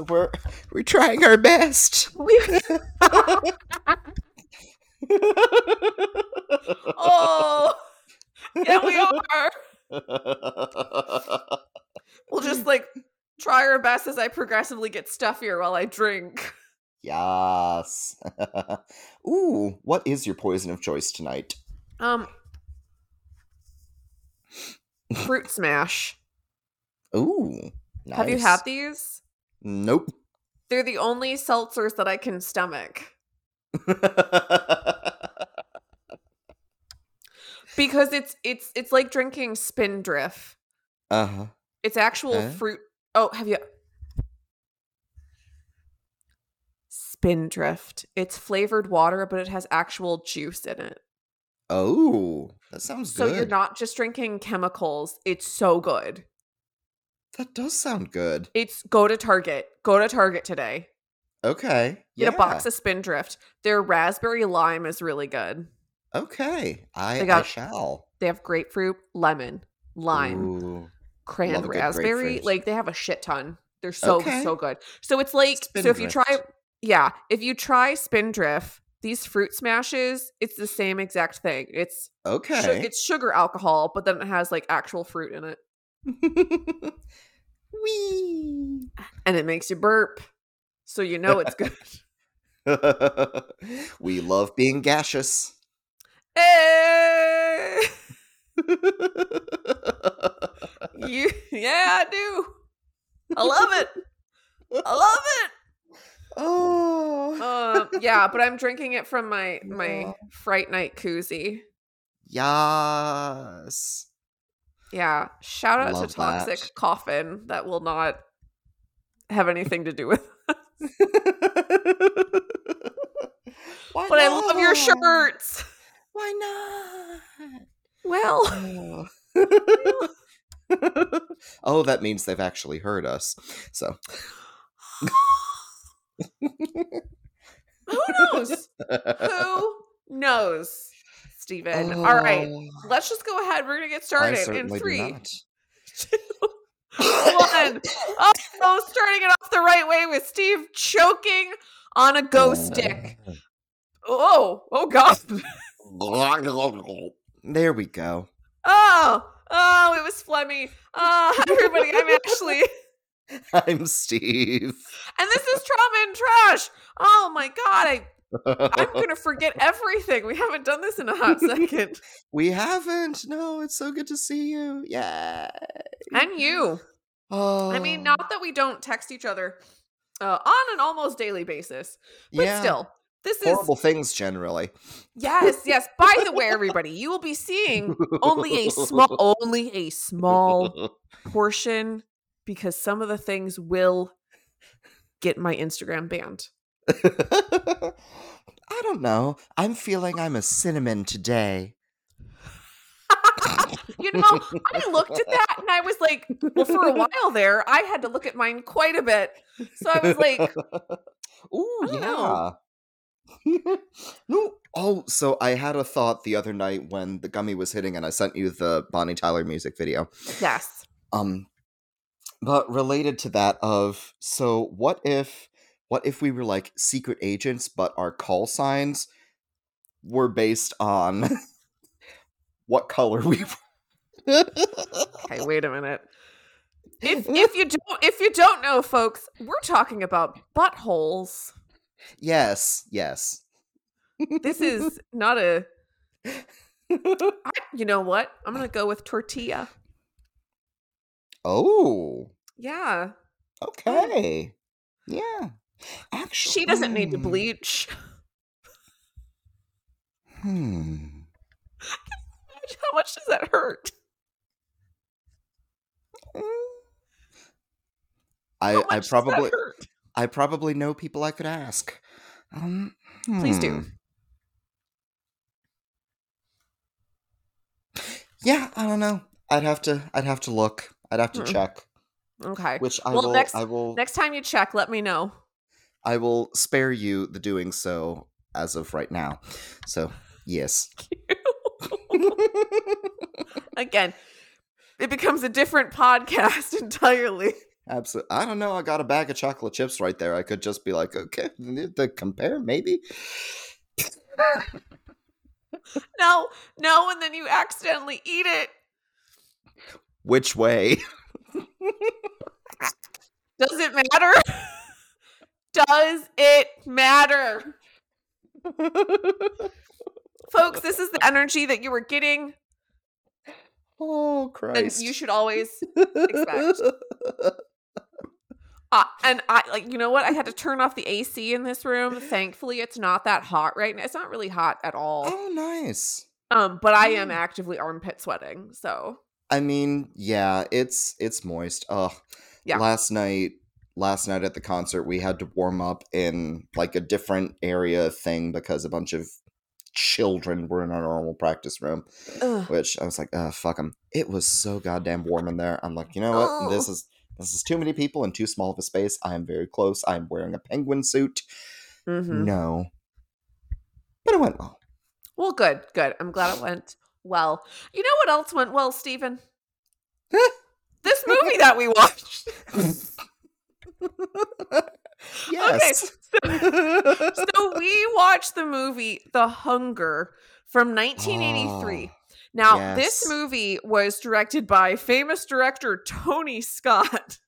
So we're we're trying our best. oh, yeah, we are. We'll just like try our best as I progressively get stuffier while I drink. yes. Ooh, what is your poison of choice tonight? Um, fruit smash. Ooh, Have you had these? Nope. They're the only seltzers that I can stomach because it's it's it's like drinking Spindrift. uh huh. It's actual Huh? fruit. Oh, have you? Spindrift. It's flavored water, but it has actual juice in it. Oh, that sounds So good. So you're not just drinking chemicals. It's so good. That does sound good. It's go to Target. Go to Target today. Okay. Get yeah. a box of Spindrift. Their raspberry lime is really good. Okay. I, They I got- shall. They have grapefruit, lemon, lime, Ooh. cran love a good raspberry. Like they have a shit ton. They're so Okay. so good. So it's like so if you try yeah, if you try Spindrift, these fruit smashes, it's the same exact thing. It's su- Okay. it's sugar alcohol, but then it has like actual fruit in it. Wee. And it makes you burp. So you know it's good. we love being gaseous. hey! You yeah, I do. I love it. I love it. oh. Um, yeah, but I'm drinking it from my my Yeah. fright night koozie. Yes. Yeah, shout out Love to Toxic that. Coffin. That will not have anything to do with. Why But I love your shirts. Why not? Well, Oh. oh, that means they've actually heard us. So who knows? Who knows? Steven. All right, Oh, let's just go ahead. We're gonna get started in three, two, one. Oh, starting it off the right way with Steve choking on a ghost stick. Oh, oh God. There we go. Oh, oh, it was Flemmy. Oh, hi, everybody, I'm Ashley. I'm Steve. And this is Trauma and Trash. Oh my God, I, I'm going to forget everything. We haven't done this in a hot second. we haven't. No, it's so good to see you. Yeah. And you. Oh, I mean, not that we don't text each other uh, on an almost daily basis, but yeah. still, this is. horrible things generally. Yes, yes. By the way, everybody, you will be seeing only a small, only a small portion because some of the things will get my Instagram banned. I don't know. I'm feeling I'm a cinnamon today. you know, I looked at that and I was like, well, for a while there, I had to look at mine quite a bit. So I was like, Ooh, yeah. no. Oh, so I had a thought the other night when the gummy was hitting and I sent you the Bonnie Tyler music video. yes. Um but related to that of so what if what if we were like secret agents but our call signs were based on what color we were? Okay, wait a minute. If if you don't if you don't know, folks, we're talking about buttholes. yes, yes. This is not a. I, you know what? I'm gonna go with tortilla. oh, Yeah, okay. Yeah. Actually, she doesn't need to hmm, bleach. Hmm. How much does that hurt? I I much does that probably? I probably know people I could ask. Um, Please do. hmm. Yeah, I don't know. I'd have to. I'd have to look. I'd have to Hmm. check. Okay. Which I Well, will. next- I will. Next time you check, let me know. I will spare you the doing so as of right now. So yes. Again, it becomes a different podcast entirely. Absolutely. I don't know. I got a bag of chocolate chips right there. I could just be like, okay, the compare maybe. No, no, and then you accidentally eat it. Which way? Does it matter? Does it matter? Folks, this is the energy that you were getting, oh Christ. and you should always expect. Uh, and I like you know what? I had to turn off the AC in this room. Thankfully, it's not that hot right now. It's not really hot at all. oh, nice. Um, but I am Mm. actively armpit sweating. So I mean, yeah, it's it's moist. Ugh. Yeah. Last night, last night at the concert, we had to warm up in like a different area thing because a bunch of children were in our normal practice room. ugh. Which I was like, uh, fuck them. It was so goddamn warm in there. I'm like, you know what? This Oh. is this is too many people in too small of a space. I am very close. I am wearing a penguin suit. Mhm. No, but it went well. Well, good, good. I'm glad it went well. You know what else went well, Stephen? this movie that we watched. yes. so we watched the movie The Hunger from 1983. Oh, now, this movie was directed by famous director Tony Scott.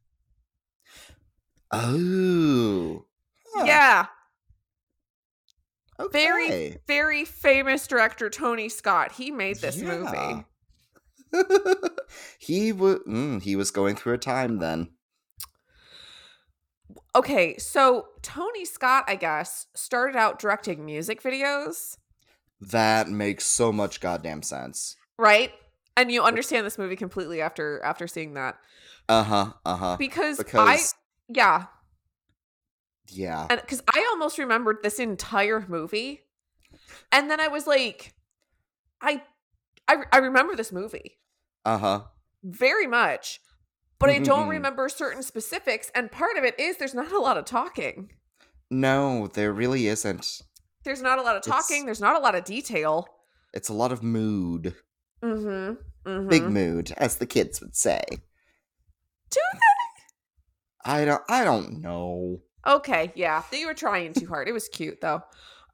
oh. Huh, Yeah, okay. very, very famous director Tony Scott. He made this movie. He was mm, he was going through a time then. Okay, so Tony Scott, I guess, started out directing music videos, That makes so much goddamn sense. right? And you understand this movie completely after after seeing that. Uh huh. Uh huh. Because, I yeah, yeah. and because I almost remembered this entire movie, and then I was like, I, I, I remember this movie Uh huh. very much, but I don't remember certain specifics. And part of it is there's not a lot of talking. No, there really isn't. There's not a lot of It's- talking. There's not a lot of detail. It's a lot of mood. Mm-hmm. mm-hmm. Big mood, as the kids would say. Do I don't I don't know. Okay, yeah. You were trying too hard. It was cute though.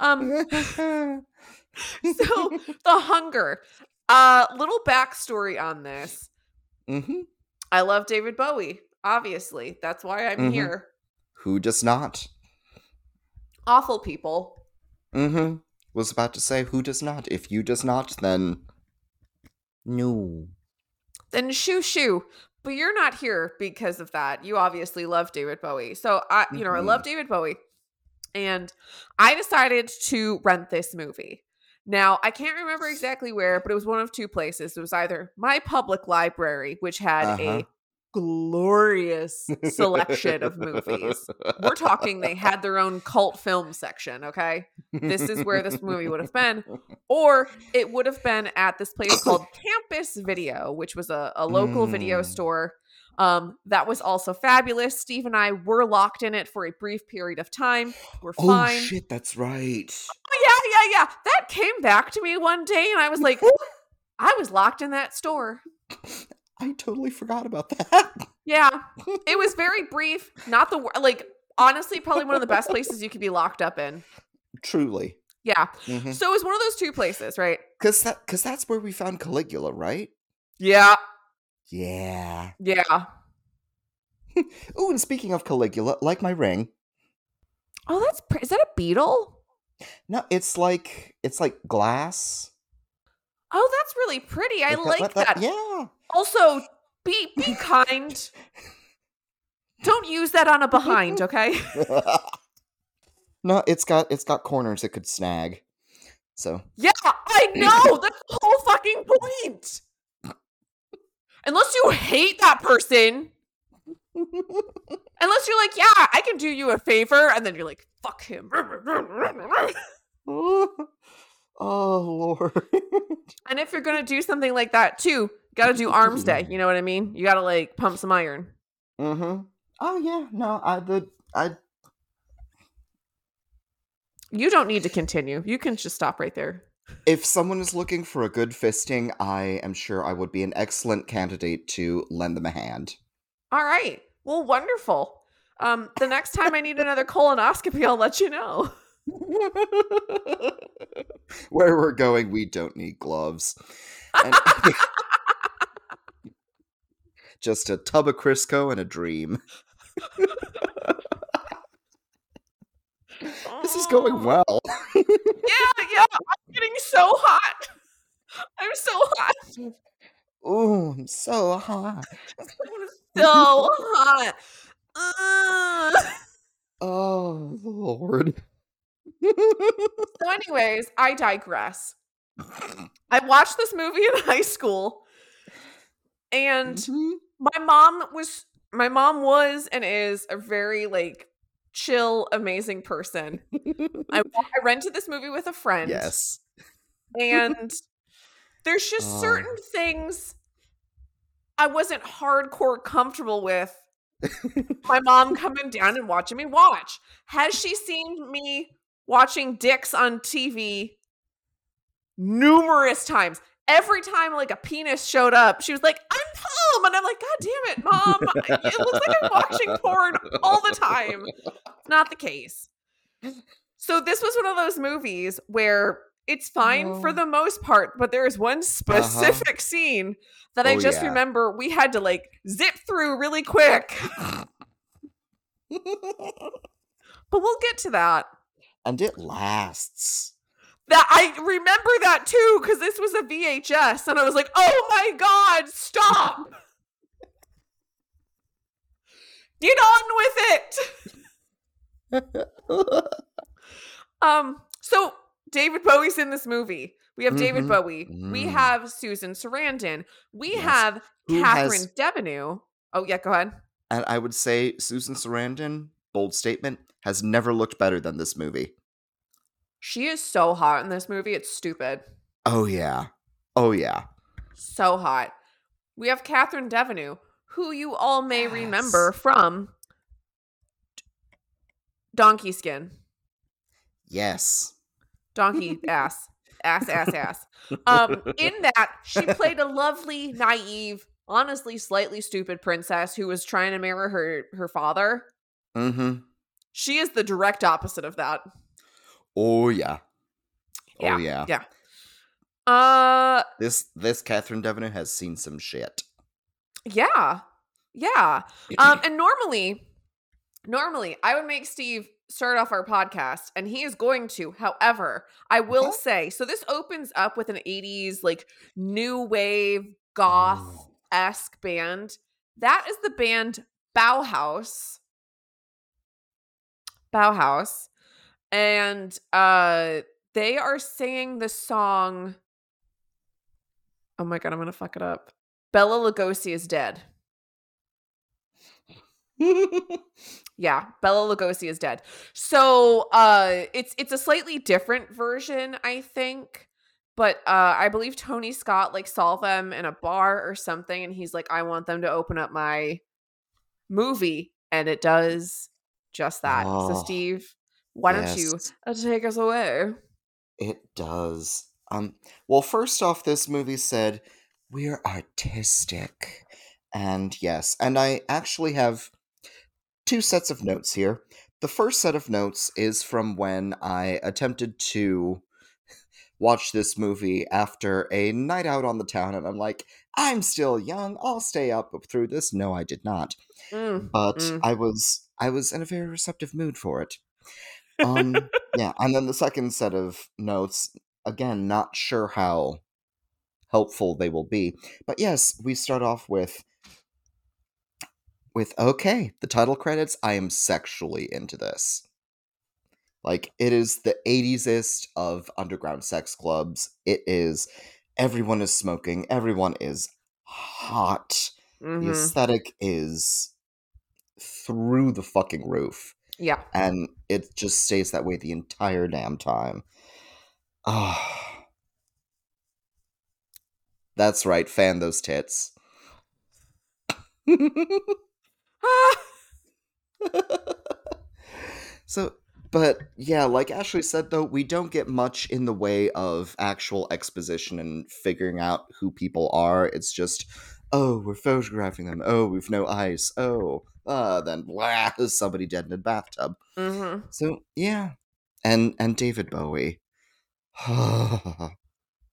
Um so the hunger. Uh little backstory on this. hmm I love David Bowie, obviously. That's why I'm Mhm. here. Who does not? Awful people. Mm-hmm. Was about to say who does not. If you does not, then no. Then shoo shoo. But you're not here because of that. You obviously love David Bowie. So I you know, I love David Bowie. And I decided to rent this movie. Now, I can't remember exactly where, but it was one of two places. It was either my public library, which had Uh-huh. a glorious selection of movies. We're talking they had their own cult film section, okay? This is where this movie would have been. Or it would have been at this place called Campus Video, which was a, a local video Mm. store. Um, that was also fabulous. Steve and I were locked in it for a brief period of time. We're Oh fine. Oh shit, that's right. Oh, yeah, yeah. That came back to me one day, and I was like, I was locked in that store. I totally forgot about that. Yeah, it was very brief. Not the like honestly, probably one of the best places you could be locked up in. Truly. Yeah. Mm-hmm. So it was one of those two places, right? Cause that cause that's where we found Caligula, right? Yeah. Yeah. Yeah. Oh, and speaking of Caligula, like my ring. Oh, that's is that a beetle? No, it's like it's like glass. Oh, that's really pretty. I Like like that- that. Yeah. Also, be be kind. Don't use that on a behind, okay? no, it's got it's got corners it could snag. So Yeah, I know. That's the whole fucking point. Unless you hate that person. Unless you're like, yeah, I can do you a favor, and then you're like, fuck him. oh, Lord. And if you're gonna do something like that too, you gotta do arms day. You know what I mean? You gotta like pump some iron. mm-hmm. Oh yeah, no, I the I You don't need to continue. You can just stop right there. if someone is looking for a good fisting, I am sure I would be an excellent candidate to lend them a hand. All right. Well, wonderful. Um, the next time I need another colonoscopy, I'll let you know. Where we're going, we don't need gloves. And- Just a tub of Crisco and a dream. This is going well. Yeah, yeah. I'm getting so hot. I'm so hot. Ooh, I'm so hot. So hot. Ugh. Oh, Lord. So, anyways, I digress. I watched this movie in high school, and Mhm. my mom was my mom was and is a very like chill, amazing person. I, I rented this movie with a friend. yes. And there's just certain things I wasn't hardcore comfortable with. my mom coming down and watching me watch. Has she seen me watching dicks on TV numerous times? Every time like a penis showed up, she was like, I'm home. And I'm like, God damn it, mom. It looks like I'm watching porn all the time. Not the case. So this was one of those movies where it's fine for Oh. the most part, but there is one specific scene that I Oh, just yeah. remember we had to like zip through really quick. But we'll get to that. and it lasts. That I remember that too because this was a VHS, and I was like, "Oh my god, stop! Get on with it." Um, so David Bowie's in this movie. We have David Mhm. Bowie. We Mm. have Susan Sarandon. We Yes. have Who Catherine has- Devanue. Oh yeah, go ahead. And I would say Susan Sarandon, bold statement, has never looked better than this movie. She is so hot in this movie. It's stupid. Oh, yeah. Oh, yeah. So hot. We have Catherine Devanue, who you all may remember from Donkey Skin. Yes. Donkey ass. Ass, ass, ass. Um, in that, she played a lovely, naive, honestly slightly stupid princess who was trying to marry her her father. Mm-hmm. She is the direct opposite of that. Oh, yeah. Yeah, Oh, yeah. yeah. Uh This this Catherine Devanue has seen some shit. yeah. Yeah. Um and normally normally I would make Steve start off our podcast and he is going to. However, I will Okay. say so this opens up with an 80s like new wave goth esque band. That is the band Bauhaus. Bauhaus. And uh they are singing the song Oh my god, I'm gonna fuck it up. Bela Lugosi is dead. Yeah, Bela Lugosi is dead. So uh it's it's a slightly different version, I think. But uh I believe Tony Scott like saw them in a bar or something and he's like, I want them to open up my movie. And it does just that. so Oh, Steve, why don't you uh, take us away? It does. Um well first off this movie said we're artistic. And yes, and I actually have two sets of notes here. The first set of notes is from when I attempted to watch this movie after a night out on the town and I'm like, I'm still young, I'll stay up through this. No, I did not. Mm, But Mm. I was I was in a very receptive mood for it. Um yeah, and then the second set of notes, again, not sure how helpful they will be. But yes, we start off with with okay, the title credits, I am sexually into this. Like it is the 80sest of underground sex clubs. It is everyone is smoking, everyone is hot. The mhm. aesthetic is through the fucking roof Yeah. and it just stays that way the entire damn time. Ah. That's right, fan those tits. So but yeah, like Ashley said though, we don't get much in the way of actual exposition and figuring out who people are. It's just, oh, we're photographing them. Oh, we've no ice. Oh, uh, then blah, somebody dead in a bathtub. Mm-hmm. So yeah, and and David Bowie,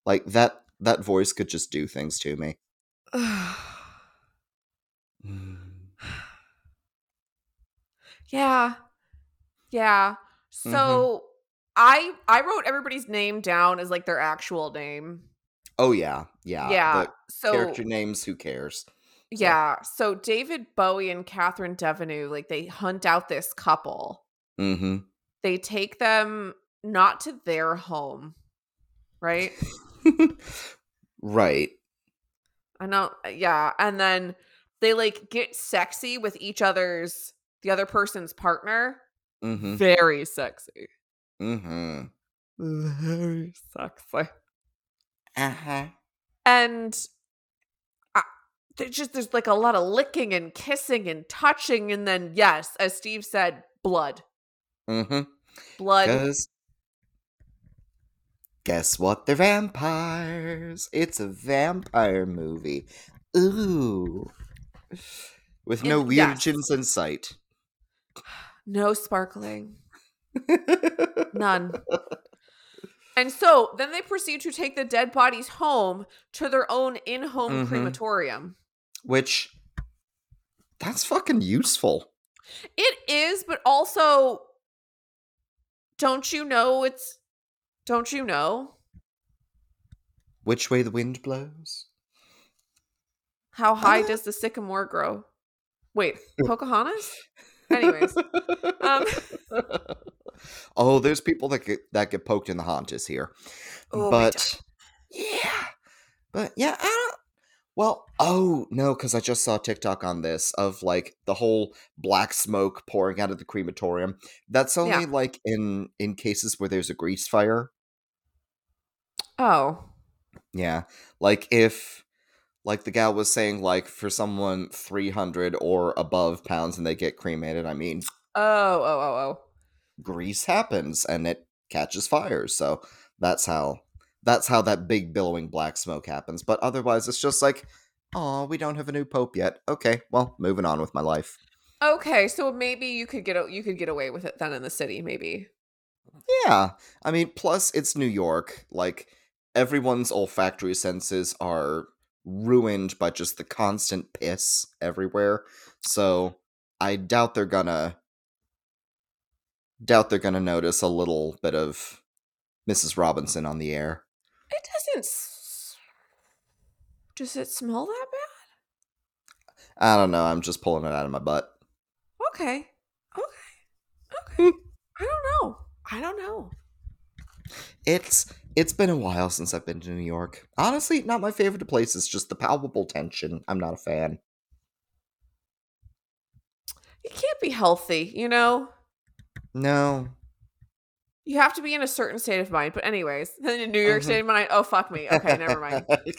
like that that voice could just do things to me. yeah. Yeah. Mm-hmm. So I I wrote everybody's name down as like their actual name. Oh yeah, yeah, yeah. The So character names, who cares? yeah. So David Bowie and Catherine Devanue, like they hunt out this couple. Mm-hmm. They take them not to their home, right? right. I know, yeah. And then they like get sexy with each other's the other person's partner. Mm-hmm. Very sexy. Mm-hmm. Very sexy. Uh-huh. And I, there's just there's like a lot of licking and kissing and touching, and then yes, as Steve said, blood, Mm-hmm. blood. Cause guess what? They're vampires. It's a vampire movie. Ooh. With no In- weird yes. in sight. No sparkling, none. And so then they proceed to take the dead bodies home to their own in-home Mhm. crematorium. Which that's fucking useful. It is, but also, don't you know it's? Don't you know Which way the wind blows. how high Uh. does the sycamore grow? Wait, Pocahontas. Anyways, um, oh, there's people that get that get poked in the haunches here. Oh, but yeah. But yeah, I don't well, oh no, because I just saw TikTok on this of like the whole black smoke pouring out of the crematorium. That's only Yeah. like in in cases where there's a grease fire. oh, Yeah. Like if like the gal was saying like for someone 300 or above pounds and they get cremated, I mean, oh, oh, oh, oh. grease happens and it catches fire. So that's how that's how that big billowing black smoke happens. But otherwise it's just like, oh, we don't have a new pope yet. Okay, well, moving on with my life. Okay, so maybe you could get a- you could get away with it then in the city, maybe. Yeah. I mean, plus it's New York. Like everyone's olfactory senses are ruined by just the constant piss everywhere. So I doubt they're gonna doubt they're gonna notice a little bit of Mrs. Robinson on the air. It doesn't. s- Does it smell that bad? I don't know, I'm just pulling it out of my butt. Okay, okay, okay. Hmm. I don't know. I don't know. It's it's been a while since I've been to New York. Honestly, not my favorite place. It's just the palpable tension. I'm not a fan. It can't be healthy, you know. No. You have to be in a certain state of mind. But anyways, then in New York Mhm. state of mind. Oh fuck me. Okay, never mind.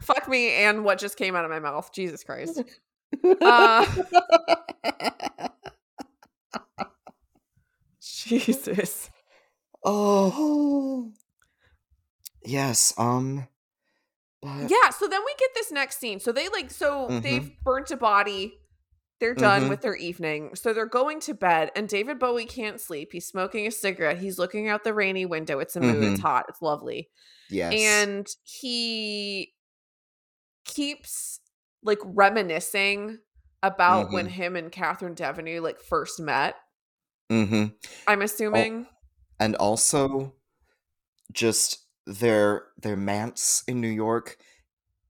fuck me and what just came out of my mouth. Jesus Christ. Uh, Jesus. oh. Yes, um but Yeah, so then we get this next scene. So they like so Mhm. they've burnt a body. They're done Mhm. with their evening. So they're going to bed and David Bowie can't sleep. He's smoking a cigarette. He's looking out the rainy window. It's a mood. It's Mhm. hot. It's lovely. yes. And he keeps like reminiscing about when Mhm. him and Catherine Devanue like first met. Mhm. I'm assuming. And also just their their manse in New York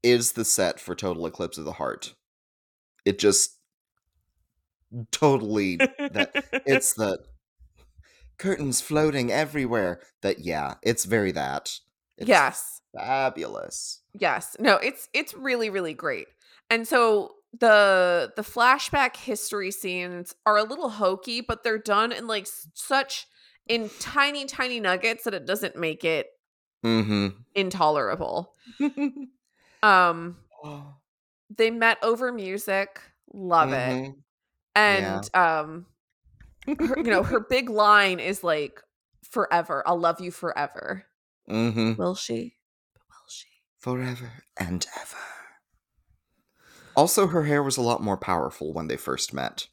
is the set for Total Eclipse of the Heart. It just totally that it's the curtains floating everywhere that yeah it's very that it's yes. fabulous Yes. No, it's it's really really great. And so the the flashback history scenes are a little hokey, but they're done in like such in tiny tiny nuggets that it doesn't make it mm-hmm intolerable. Um they met over music. Love it. Mhm. And um her, you know, her big line is like forever. I'll love you forever. mm-hmm. Will she? Will she? Forever and ever. Also, her hair was a lot more powerful when they first met.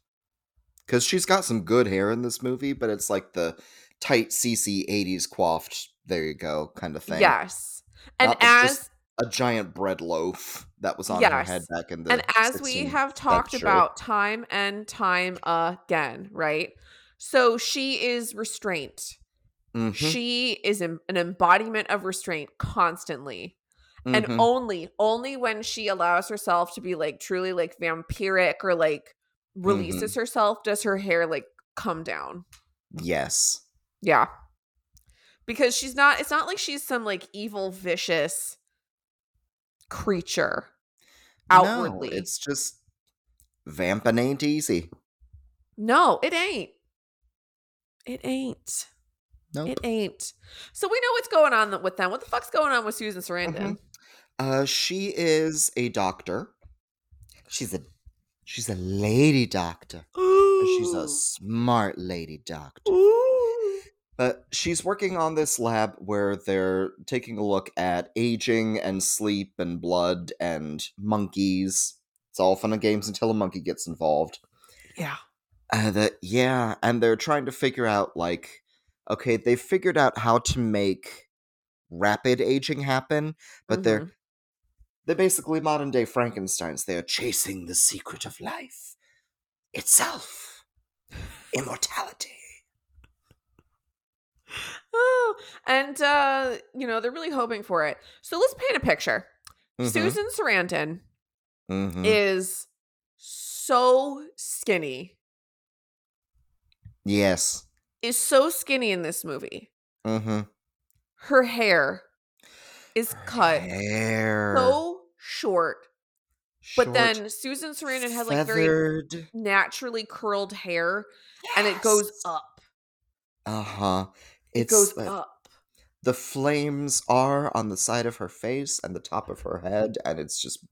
Because she's got some good hair in this movie, but it's like the tight CC 80s coiffed, there you go, kind of thing. Yes. And Not as a giant bread loaf that was on her head back in the and as we have talked century. about time and time again, right? So she is restraint. Mhm, She is an embodiment of restraint constantly. And mhm. only only when she allows herself to be like truly like vampiric or like releases Mm-hmm. herself does her hair like come down. yes. Yeah. Because she's not it's not like she's some like evil vicious creature outwardly. No, it's just vamping ain't easy. No, it ain't. It ain't. Nope. It ain't. So we know what's going on with them. What the fuck's going on with Susan Sarandon? Mhm. Uh, she is a doctor. She's a she's a lady doctor. And she's a smart lady doctor. Ooh. But she's working on this lab where they're taking a look at aging and sleep and blood and monkeys. It's all fun and games until a monkey gets involved. Yeah. Uh, that yeah, and they're trying to figure out like, okay, they figured out how to make rapid aging happen, but they're Mhm. they're basically modern day Frankenstein's. They are chasing the secret of life itself, immortality. Oh, and uh, you know, they're really hoping for it. So let's paint a picture. Mhm, Susan Sarandon mhm. is so skinny. yes. Is so skinny in this movie. Mm-hmm. Her hair is cut Hair. so short, but then Susan Sarandon has like very feathered. naturally curled hair and it goes up. Uh huh. It It's goes uh, up. the flames are on the side of her face and the top of her head, and it's just.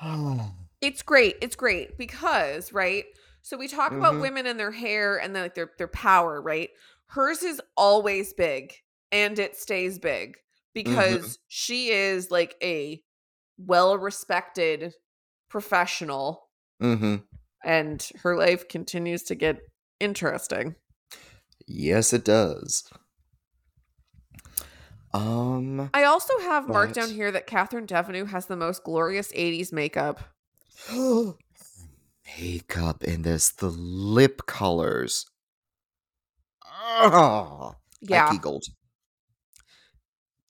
It's great. It's great because, right? So we talk about Mhm. women and their hair and then like their their power, right? Hers is always big and it stays big because she is like a well-respected professional mm-hmm. and her life continues to get interesting. Yes, it does. Um. I also have marked down here that Catherine Devanue has the most glorious 80s makeup. Makeup in this, the lip colors. I Yeah. giggled.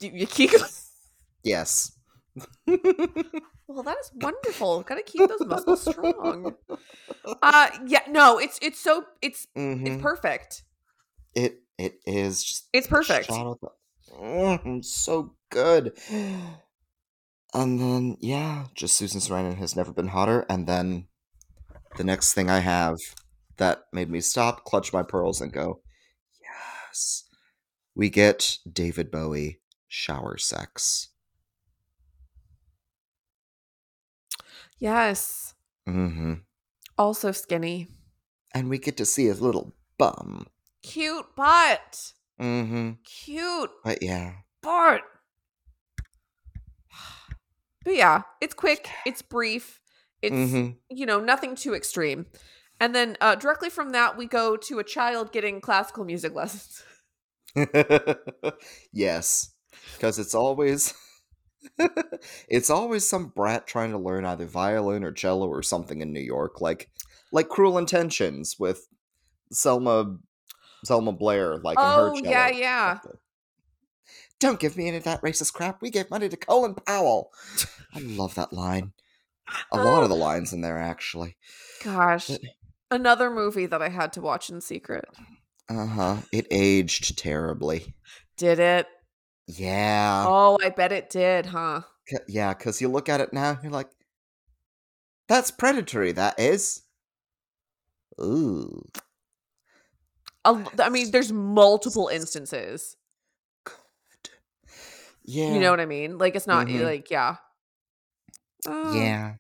Do you keep Yes. Well, that is wonderful. Got to keep those muscles strong. Uh yeah, no, it's it's so it's Mhm. it's perfect. It it is just It's perfect. of the- Mm, so good. And then yeah, just Susan Sarandon has never been hotter. And then the next thing I have that made me stop, clutch my pearls, and go, yes. We get David Bowie shower sex. Yes. Mm-hmm. Also skinny. And we get to see his little bum. Cute butt. Mm-hmm. Cute But yeah. butt. But yeah, it's quick, it's brief. It's hmm you know, nothing too extreme. And then uh directly from that we go to a child getting classical music lessons. yes, because it's always it's always some brat trying to learn either violin or cello or something in New York, like like Cruel Intentions with Selma Selma Blair, like in her Oh, cello. yeah, yeah. Don't give me any of that racist crap. We gave money to Colin Powell. I love that line. A lot of the lines in there, actually. Gosh. But- Another movie that I had to watch in secret. Uh huh. It aged terribly. Did it? Yeah. Oh, I bet it did, huh? C- yeah, because you look at it now, you're like, that's predatory, that is. Ooh, A- I mean, there's multiple instances. good. Yeah. You know what I mean? Like it's not Mhm. like yeah. Uh, Yeah.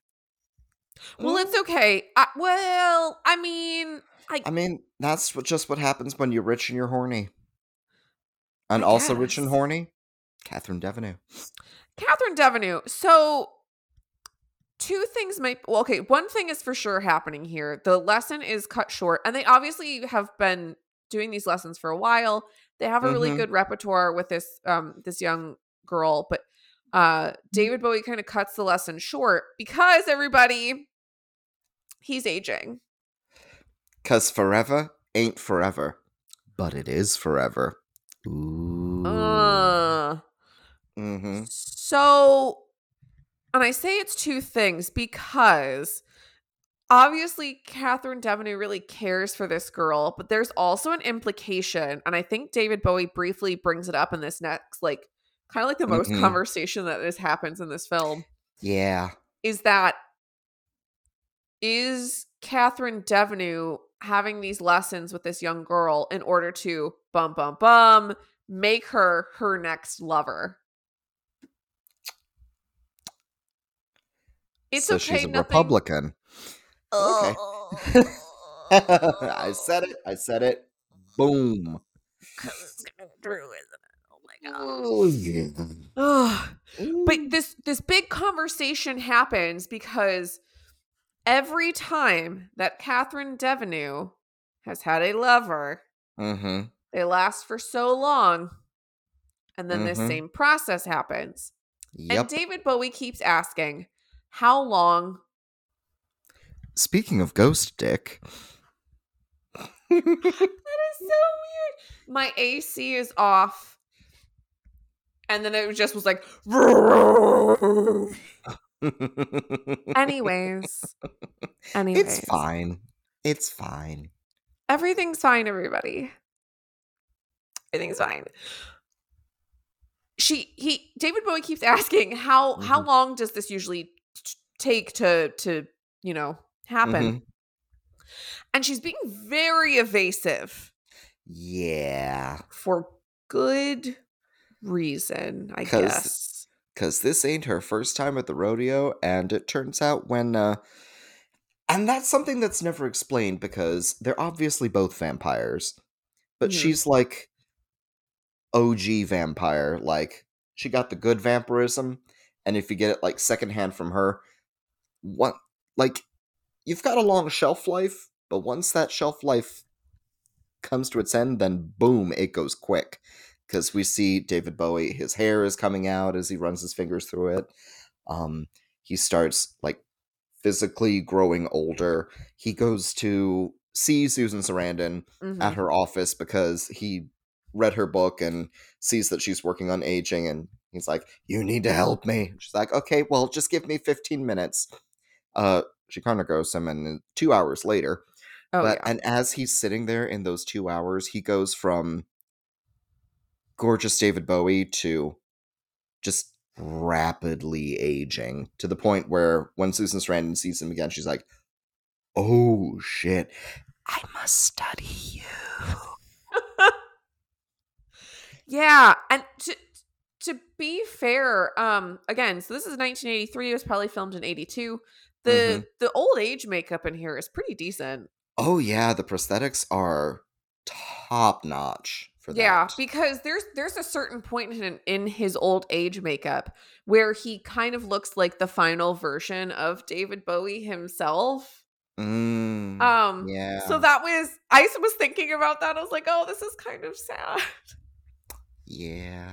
Well, it's okay. I, well, I mean, I, I mean, that's what, just what happens when you're rich and you're horny. And I also rich and horny, Catherine Devaneux. Catherine Devaneux. So, two things might. Well, okay, one thing is for sure happening here. The lesson is cut short, and they obviously have been doing these lessons for a while. They have a really Mhm. good repertoire with this um this young girl, but uh David Bowie kind of cuts the lesson short because everybody he's aging. Because forever ain't forever, but it is forever. Ooh. Uh, mm-hmm. So, and I say it's two things because obviously Catherine Devaneux really cares for this girl, but there's also an implication, and I think David Bowie briefly brings it up in this next, like, kind of like the most Mhm. conversation that this happens in this film Yeah. is that is Catherine Devaneux having these lessons with this young girl in order to bum bum bum make her her next lover. It's so okay. she's a nothing- Okay. Republican. I said it. I said it. Boom. Oh yeah. Ugh. but this this big conversation happens because every time that Catherine Devaneux has had a lover, Mm-hmm. they last for so long, and then this Mhm. same process happens. And David Bowie keeps asking, "How long?" Speaking of ghost dick. That is so weird. My AC is off, and then it just was like. Anyways, anyways, it's fine. It's fine. Everything's fine, everybody. Everything's fine. She he David Bowie keeps asking how how Mhm. long does this usually take to to you know happen? Mhm. And she's being very evasive Yeah. for good reason, I 'Cause- guess. Cause this ain't her first time at the rodeo, and it turns out when uh and that's something that's never explained because they're obviously both vampires. But Mhm. she's like OG vampire, like she got the good vampirism, and if you get it like secondhand from her, what like you've got a long shelf life, but once that shelf life comes to its end, then boom, it goes quick. Because we see David Bowie, his hair is coming out as he runs his fingers through it. Um, he starts like physically growing older. He goes to see Susan Sarandon Mhm. at her office because he read her book and sees that she's working on aging and he's like you need to help me she's like okay well just give me 15 minutes uh she kind of goes him and two hours later oh but yeah. and as he's sitting there in those two hours he goes from gorgeous david bowie to just rapidly aging to the point where when susan sarandon sees him again she's like oh shit i must study you Yeah, and to to be fair, um, again, so this is 1983. It was probably filmed in 82. The Mhm. the old age makeup in here is pretty decent. Oh yeah, the prosthetics are top notch for that. Yeah, because there's there's a certain point in in his old age makeup where he kind of looks like the final version of David Bowie himself. Mm, Um, yeah. So that was I was thinking about that. I was like, oh, this is kind of sad. yeah.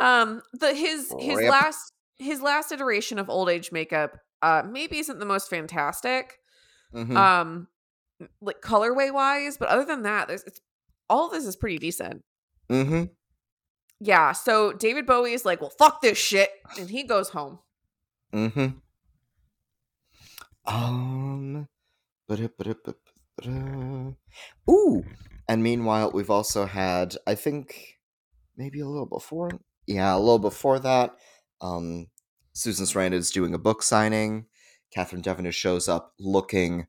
Um, the his his last his last iteration of old age makeup uh maybe isn't the most fantastic. Mhm. Um like colorway wise, but other than that, there's it's all of this is pretty decent. mhm. Yeah, so David Bowie is like, well, fuck this shit, and he goes home. Mhm. Um. Ooh. And meanwhile, we've also had, I think, maybe a little before. Yeah, a little before that. Um, Susan Sarandon is doing a book signing. Catherine Devaneux shows up looking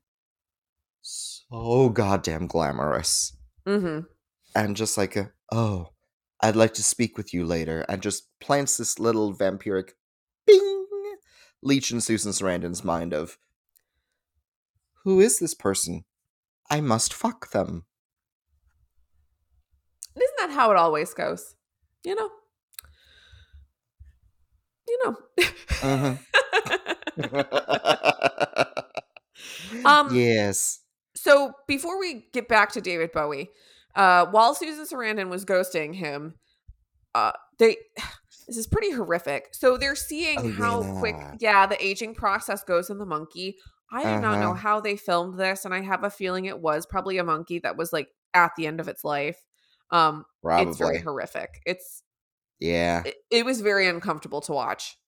so goddamn glamorous. Mm-hmm. and just like a, oh i'd like to speak with you later and just plants this little vampiric bing leech in susan sarandon's mind of Who is this person? I must fuck them. Isn't that how it always goes? You know? You know. Mm-hmm. um yes. so before we get back to David Bowie, uh while Susan Sarandon was ghosting him, uh they this is pretty horrific. So they're seeing Oh, how quick yeah. yeah, the aging process goes in the monkey. I do not know Uh-huh. how they filmed this and I have a feeling it was probably a monkey that was like at the end of its life. Um it's very horrific. It's Yeah. it, it was very uncomfortable to watch.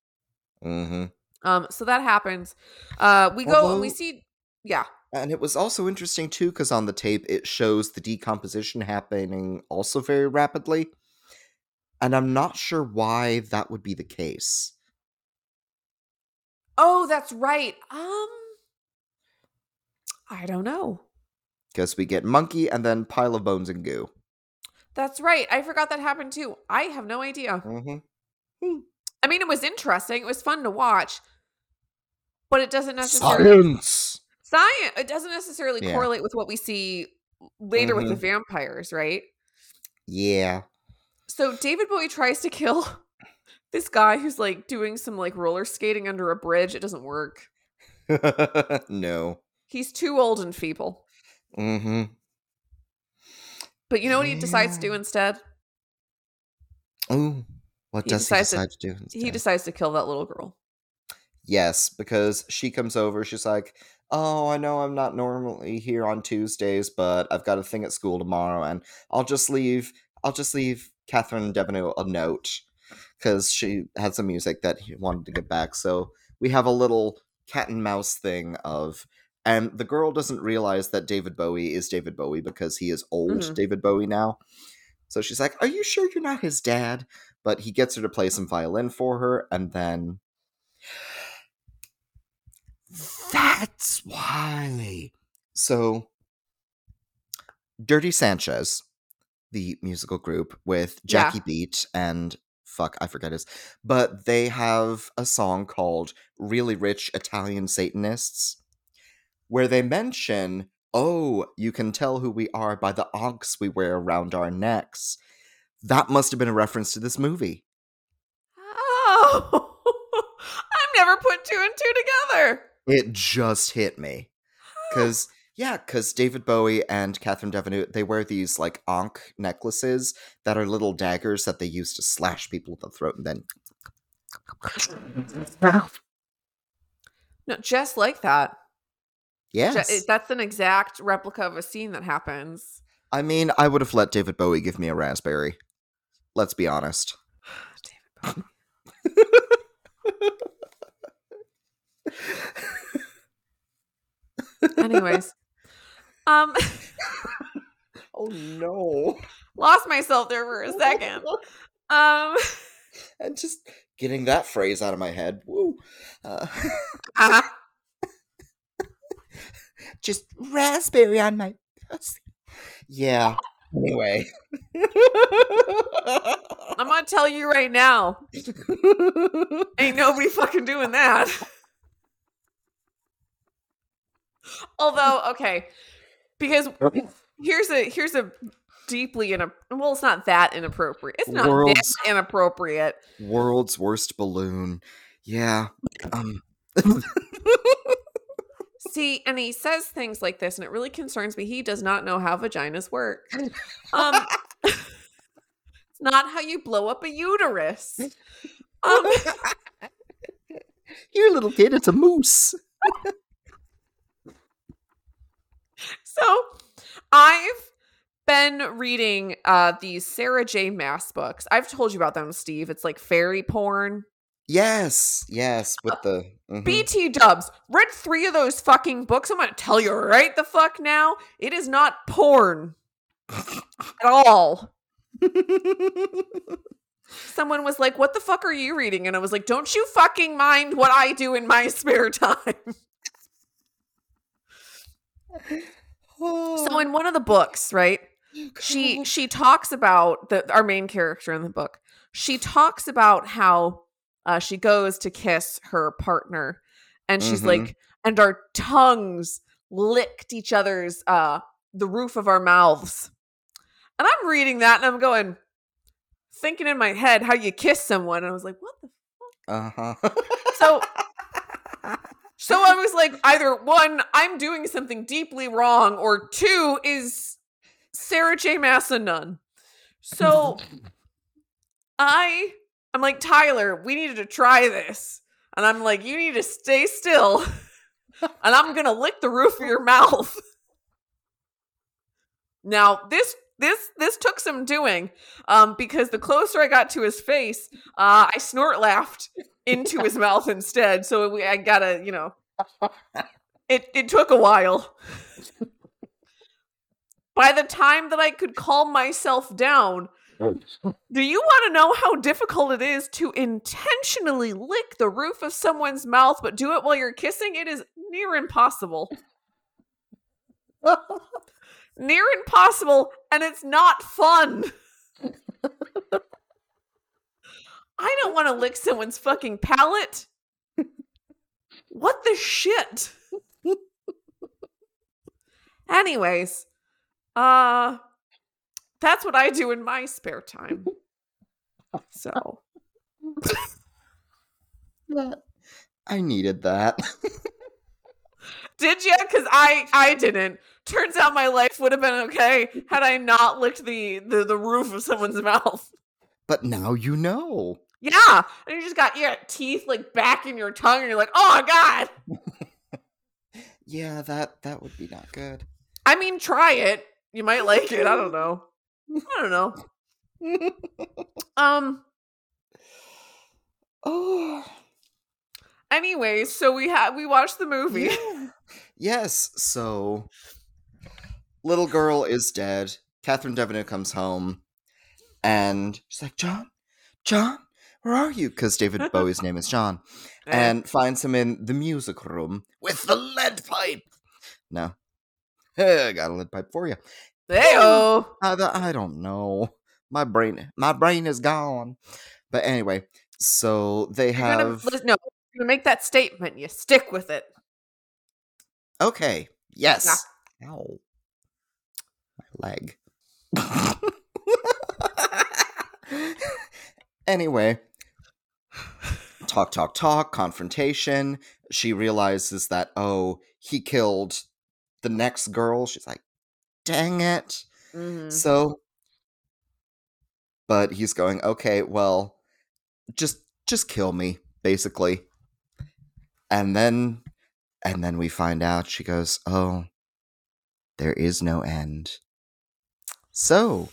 hmm Um, so that happens. Uh, we go and we see, yeah, And it was also interesting too, because on the tape it shows the decomposition happening also very rapidly. And I'm not sure why that would be the case. Oh, that's right. Um, I don't know. Because we get monkey and then pile of bones and goo. That's right. I forgot that happened too. I have no idea. Mm-hmm. I mean, it was interesting. It was fun to watch, but it doesn't necessarily Science. science. It doesn't necessarily Yeah. correlate with what we see later with the Mhm. vampires, right? Yeah. So David Bowie tries to kill this guy who's like doing some like roller skating under a bridge. It doesn't work. no. He's too old and feeble. Mm-hmm. But you know what he decides to do instead? Ooh. What He does he decides to- decide to do? He decides to kill that little girl. Yes, because she comes over. She's like, "Oh, I know I'm not normally here on Tuesdays, but I've got a thing at school tomorrow, and I'll just leave. I'll just leave Catherine Devaneux a note because she had some music that he wanted to get back. So we have a little cat and mouse thing of." And the girl doesn't realize that David Bowie is David Bowie because he is old Mhm. David Bowie now. So she's like, Are you sure you're not his dad? But he gets her to play some violin for her, and then that's why. So, Dirty Sanchez, the musical group with Yeah. Jackie Beat and fuck, I forget his, but they have a song called Really Rich Italian Satanists where they mention, oh, you can tell who we are by the ankhs we wear around our necks. That must have been a reference to this movie. Oh, I've never put two and two together. It just hit me. Because, yeah, because David Bowie and Catherine Devaneux, they wear these like ankh necklaces that are little daggers that they use to slash people in the throat and then. No, just like that. Yes. that's an exact replica of a scene that happens. I mean, I would have let David Bowie give me a raspberry. Let's be honest. David Bowie. Anyways, um, oh no. lost myself there for a second. Um, and just getting that phrase out of my head. Woo. Uh, uh, just raspberry on my pussy. Yeah. Anyway. I'm gonna tell you right now, ain't nobody fucking doing that. Although, okay, because here's a here's a deeply in a well, it's not that inappropriate. It's not World's- that inappropriate. World's worst balloon. Yeah. Um. See, and he says things like this, and it really concerns me. He does not know how vaginas work. Um, it's not how you blow up a uterus. Um, Your little kid, it's a moose. so I've been reading uh these Sarah J. Maas books. I've told you about them, Steve. It's like fairy porn. Yes. Yes. With the. mhm. BT dubs. Read three of those fucking books. I'm gonna tell you right the fuck now. It is not porn at all. Someone was like, What the fuck are you reading? And I was like, Don't you fucking mind what I do in my spare time. So in one of the books, right? She she talks about the our main character in the book. She talks about how uh, she goes to kiss her partner, and she's Mhm. like, and our tongues licked each other's uh the roof of our mouths. And I'm reading that and I'm going, thinking in my head how you kiss someone. And I was like, what the fuck? Uh-huh. so so I was like, either one, I'm doing something deeply wrong, or two, is Sarah J. Maas a nun? So I I'm like, Tyler, we needed to try this. And I'm like, you need to stay still. and I'm gonna lick the roof of your mouth. Now, this this this took some doing, um, because the closer I got to his face, uh, I snort laughed into his mouth instead. So we, I gotta, you know, it it took a while. By the time that I could calm myself down, do you want to know how difficult it is to intentionally lick the roof of someone's mouth, but do it while you're kissing? It is near impossible. near impossible, and it's not fun. I don't want to lick someone's fucking palate. What the shit? Anyways, uh that's what I do in my spare time. So, I needed that. did you? Cuz I I didn't. Turns out my life would have been okay had I not licked the the, the roof of someone's mouth. but now you know. Yeah, and you just got your teeth like back in your tongue, and you're like, "Oh God!" Yeah, that that would be not good. I mean, try it. You might like it. I don't know. I don't know. Um. oh. Anyways, so we had we watched the movie. Yeah. Yes, so little girl is dead. Catherine Devaneux comes home and she's like, John, John, where are you? Because David Bowie's name is John. And finds him in the music room with the lead pipe. No. I got a lead pipe for you. Heyo. I, I don't know. My brain my brain is gone. But anyway, so they You're gonna have no. You're gonna make that statement. You stick with it. Okay. Yes. Ow. My leg. anyway, talk, talk, talk, confrontation. She realizes that, oh, he killed the next girl. She's like, dang it. Mhm. So, but he's going, okay, well, just just kill me, basically. And then and then we find out she goes, "Oh, there is no end." So,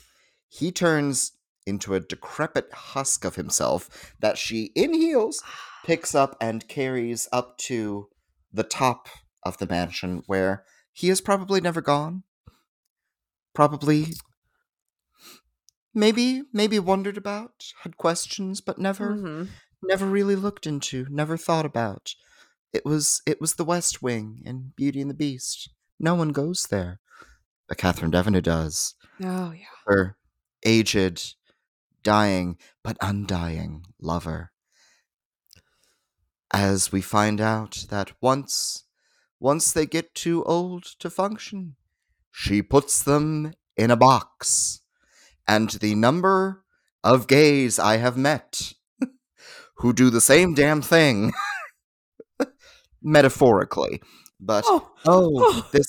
he turns into a decrepit husk of himself that she in heels picks up and carries up to the top of the mansion where he has probably never gone. Probably maybe maybe wondered about, had questions but never Mhm. never really looked into, never thought about. It was it was the West Wing in Beauty and the Beast. No one goes there. But Catherine Devaneux does. Oh yeah. Her aged, dying, but undying lover. As we find out that once once they get too old to function, she puts them in a box. And the number of gays I have met who do the same damn thing metaphorically. But oh, oh. oh this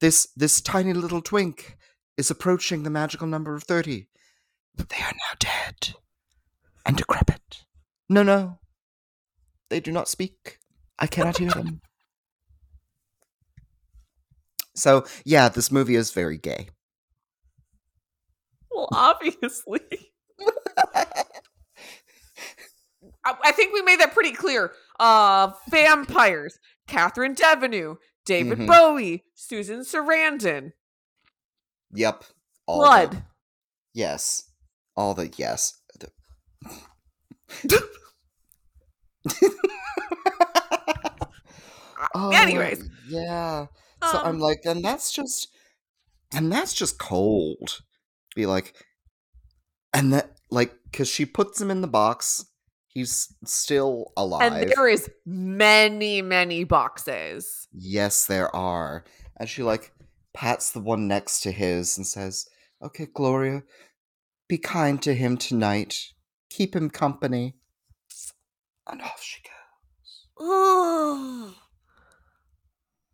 this this tiny little twink is approaching the magical number of 30 but they are now dead and decrepit. No no. They do not speak. I cannot hear them so yeah this movie is very gay Well, obviously. I, I think we made that pretty clear. Uh, vampires. Catherine Devaneux, David Mhm. Bowie, Susan Sarandon, yep all the- blood. yes all the yes Oh, Anyways. yeah. So Um, I'm like, and that's just, and that's just cold. Be like, and that, like, because she puts him in the box, He's still alive. And there is many, many boxes. Yes, there are. And she like pats the one next to his and says, Okay, Gloria, be kind to him tonight. Keep him company. And off she goes.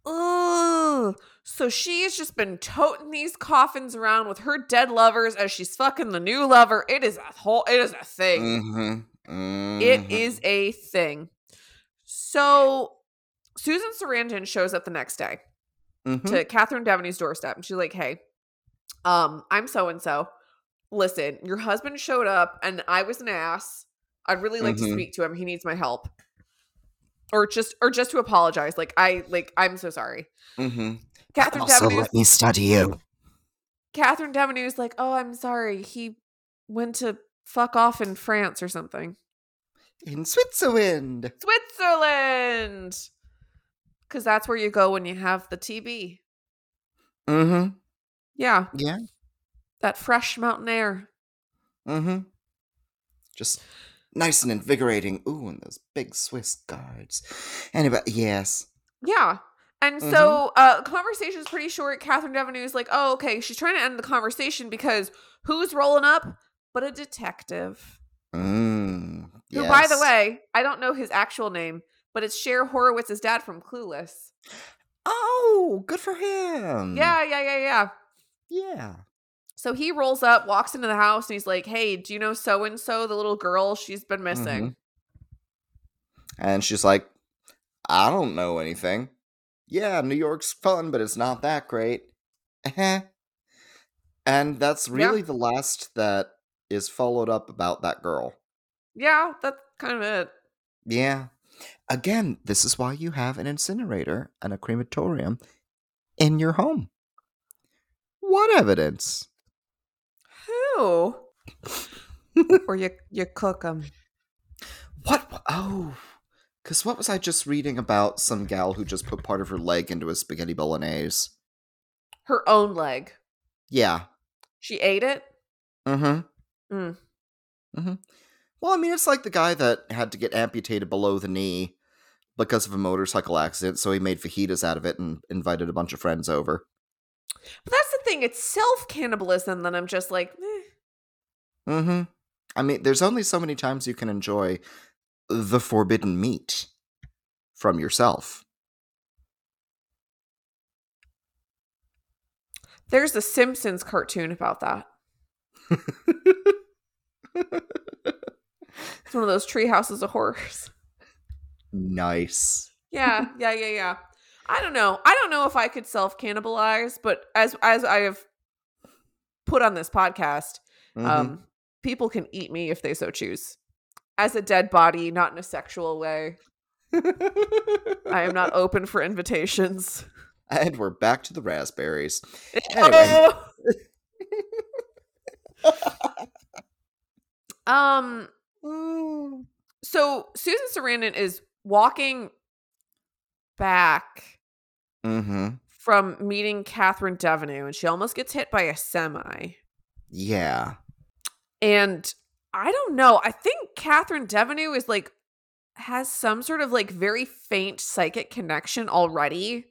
Ugh. So she's just been toting these coffins around with her dead lovers as she's fucking the new lover. It is a whole it is a thing. Mm-hmm. It Mhm. is a thing. So Susan Sarandon shows up the next day Mhm. to Catherine Devaney's doorstep and she's like, Hey, um, I'm so and so. Listen, your husband showed up and I was an ass. I'd really like to speak to him. He needs my help. Or just or just to apologize. Like I like I'm so sorry. Mhm. Catherine Also, let me study you. Catherine was like, "Oh, I'm sorry. He went to fuck off in France or something. In Switzerland. Switzerland, because that's where you go when you have the TB. Mm-hmm. Yeah, Yeah. that fresh mountain air. Mm-hmm. Just nice and invigorating. Ooh, and those big Swiss guards. Anyway, yes. Yeah." And so, uh, conversation's pretty short. Catherine Devaney is like, "Oh, okay." She's trying to end the conversation because who's rolling up but a detective? Mm, Who, by the way, I don't know his actual name, but it's Cher Horowitz's dad from Clueless. Oh, good for him. Yeah, yeah, yeah, yeah. Yeah. So he rolls up, walks into the house, and he's like, "Hey, do you know so and so, the little girl? She's been missing." Mm-hmm. And she's like, I don't know anything. Yeah, New York's fun, but it's not that great. And that's Yeah. really the last that is followed up about that girl. Yeah, that's kind of it. Yeah. Again, this is why you have an incinerator and a crematorium in your home. What evidence? Or you you cook them? What? Oh, because what was I just reading about some gal who just put part of her leg into a spaghetti bolognese? Her own leg. Yeah. She ate it. Mm-hmm. Mm. Mm-hmm. Well, I mean, it's like the guy that had to get amputated below the knee because of a motorcycle accident, so he made fajitas out of it and invited a bunch of friends over. But that's the thing. It's self cannibalism. Then I'm just like, eh. Mm-hmm. I mean, there's only so many times you can enjoy the forbidden meat from yourself. there's a Simpsons cartoon about that. It's one of those tree houses of horrors. nice. Yeah, yeah, yeah, yeah. I don't know. I don't know if I could self cannibalize, but as as I have put on this podcast, Mhm. um, people can eat me if they so choose. As a dead body, not in a sexual way. I am not open for invitations. and we're back to the raspberries. Anyway. um. So Susan Sarandon is walking back Mm-hmm. from meeting Catherine Devaney, and she almost gets hit by a semi. Yeah. And I don't know. I think Catherine Devaney is like has some sort of like very faint psychic connection already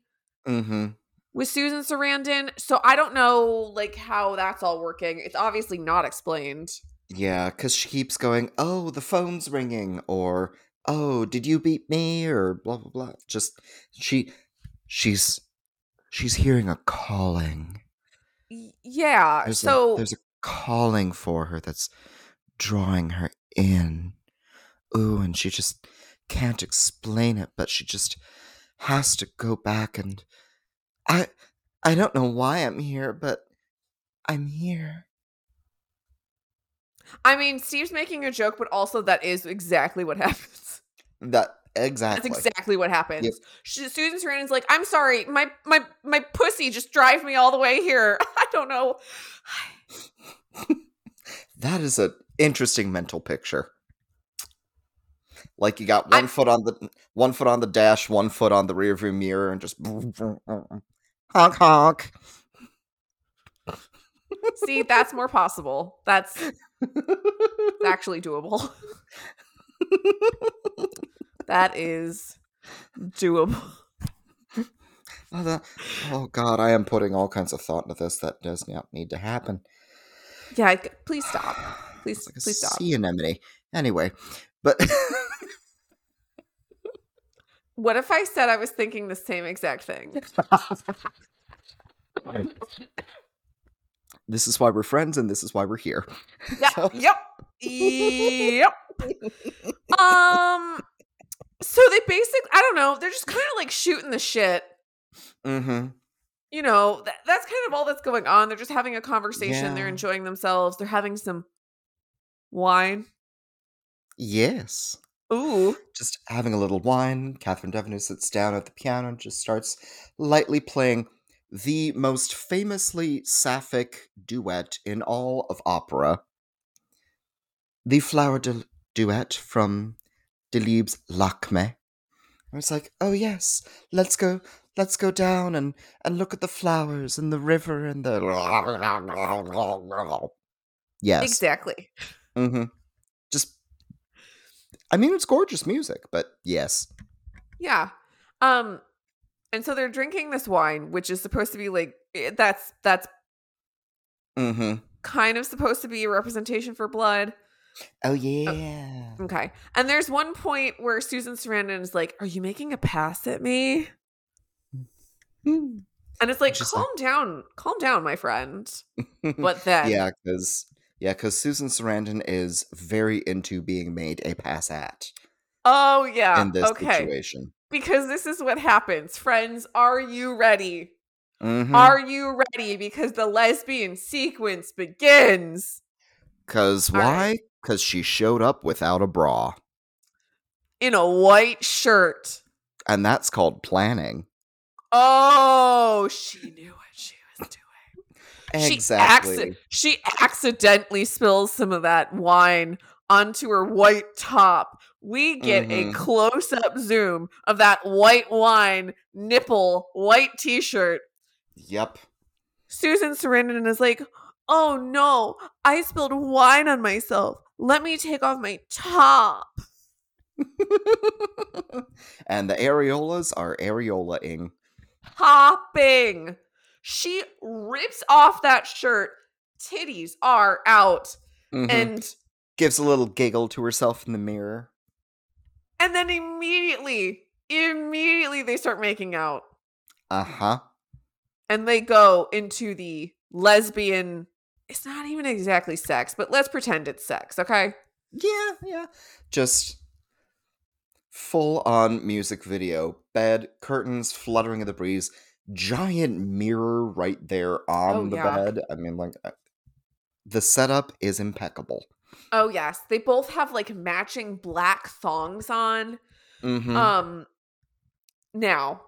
Mm-hmm. with Susan Sarandon. So I don't know like how that's all working. It's obviously not explained. Yeah, because she keeps going, oh, the phone's ringing, or oh, did you beat me, or blah blah blah. Just she, she's, she's hearing a calling. Yeah. There's so a, there's a calling for her that's drawing her in. Ooh, and she just can't explain it, but she just has to go back and I, I don't know why I'm here, but I'm here. I mean, Steve's making a joke, but also that is exactly what happens. That exactly. That's exactly what happens. She, Susan Sarandon's like, "I'm sorry, my my my pussy just drive me all the way here. I don't know." That is an interesting mental picture. Like you got one I'm- foot on the one foot on the dash, one foot on the rearview mirror, and just honk honk. See, that's more possible. That's actually doable. that is doable. Oh, oh God, I am putting all kinds of thought into this that does not need to happen. Yeah, please stop. Please, like please stop. sea anemone. Anyway, but What if I said I was thinking the same exact thing? this is why we're friends, and this is why we're here. Yeah. So- Yep. Yep. Um. So they basically, I don't know, they're just kind of like shooting the shit. Mm-hmm. You know, that, that's kind of all that's going on. They're just having a conversation. They're enjoying themselves. They're having some wine. Yes. Ooh. Just having a little wine. Catherine Devenu sits down at the piano and just starts lightly playing the most famously sapphic duet in all of opera. The Flower du- Duet from Delibes' Lakme. And it's like, oh yes, let's go let's go down and, and look at the flowers and the river and the Yes. Exactly. Mm-hmm. Just, I mean, it's gorgeous music, but yes. Yeah. Um and so they're drinking this wine which is supposed to be like eh, that's that's Mm-hmm. kind of supposed to be a representation for blood. Oh yeah. Okay. And there's one point where Susan Sarandon is like, "Are you making a pass at me?" Hmm. And it's like, "Calm down. Calm down, my friend." But then yeah, because yeah, because Susan Sarandon is very into being made a pass at Oh yeah. in this okay. situation. Because this is what happens. Friends, are you ready? Mm-hmm. Are you ready? Because the lesbian sequence begins Because All why? right. Because she showed up without a bra, in a white shirt. and that's called planning. Oh, she knew what she was doing. Exactly. She, acci- she accidentally spills some of that wine onto her white top. We get Mhm. a close up zoom of that white wine nipple, white t shirt. Yep. Susan Sarandon is like, Oh no, I spilled wine on myself. Let me take off my top. and the areolas are areola-ing. Popping. She rips off that shirt. Titties are out. Mhm. And gives a little giggle to herself in the mirror. And then immediately, immediately they start making out. Uh huh. And they go into the lesbian. It's not even exactly sex, but let's pretend it's sex, okay? Yeah, yeah. Just full on music video. Bed, curtains fluttering in the breeze, giant mirror right there on Oh, the yeah. bed. I mean, like, uh, the setup is impeccable. Oh, yes. They both have like matching black thongs on. Mm-hmm. Um now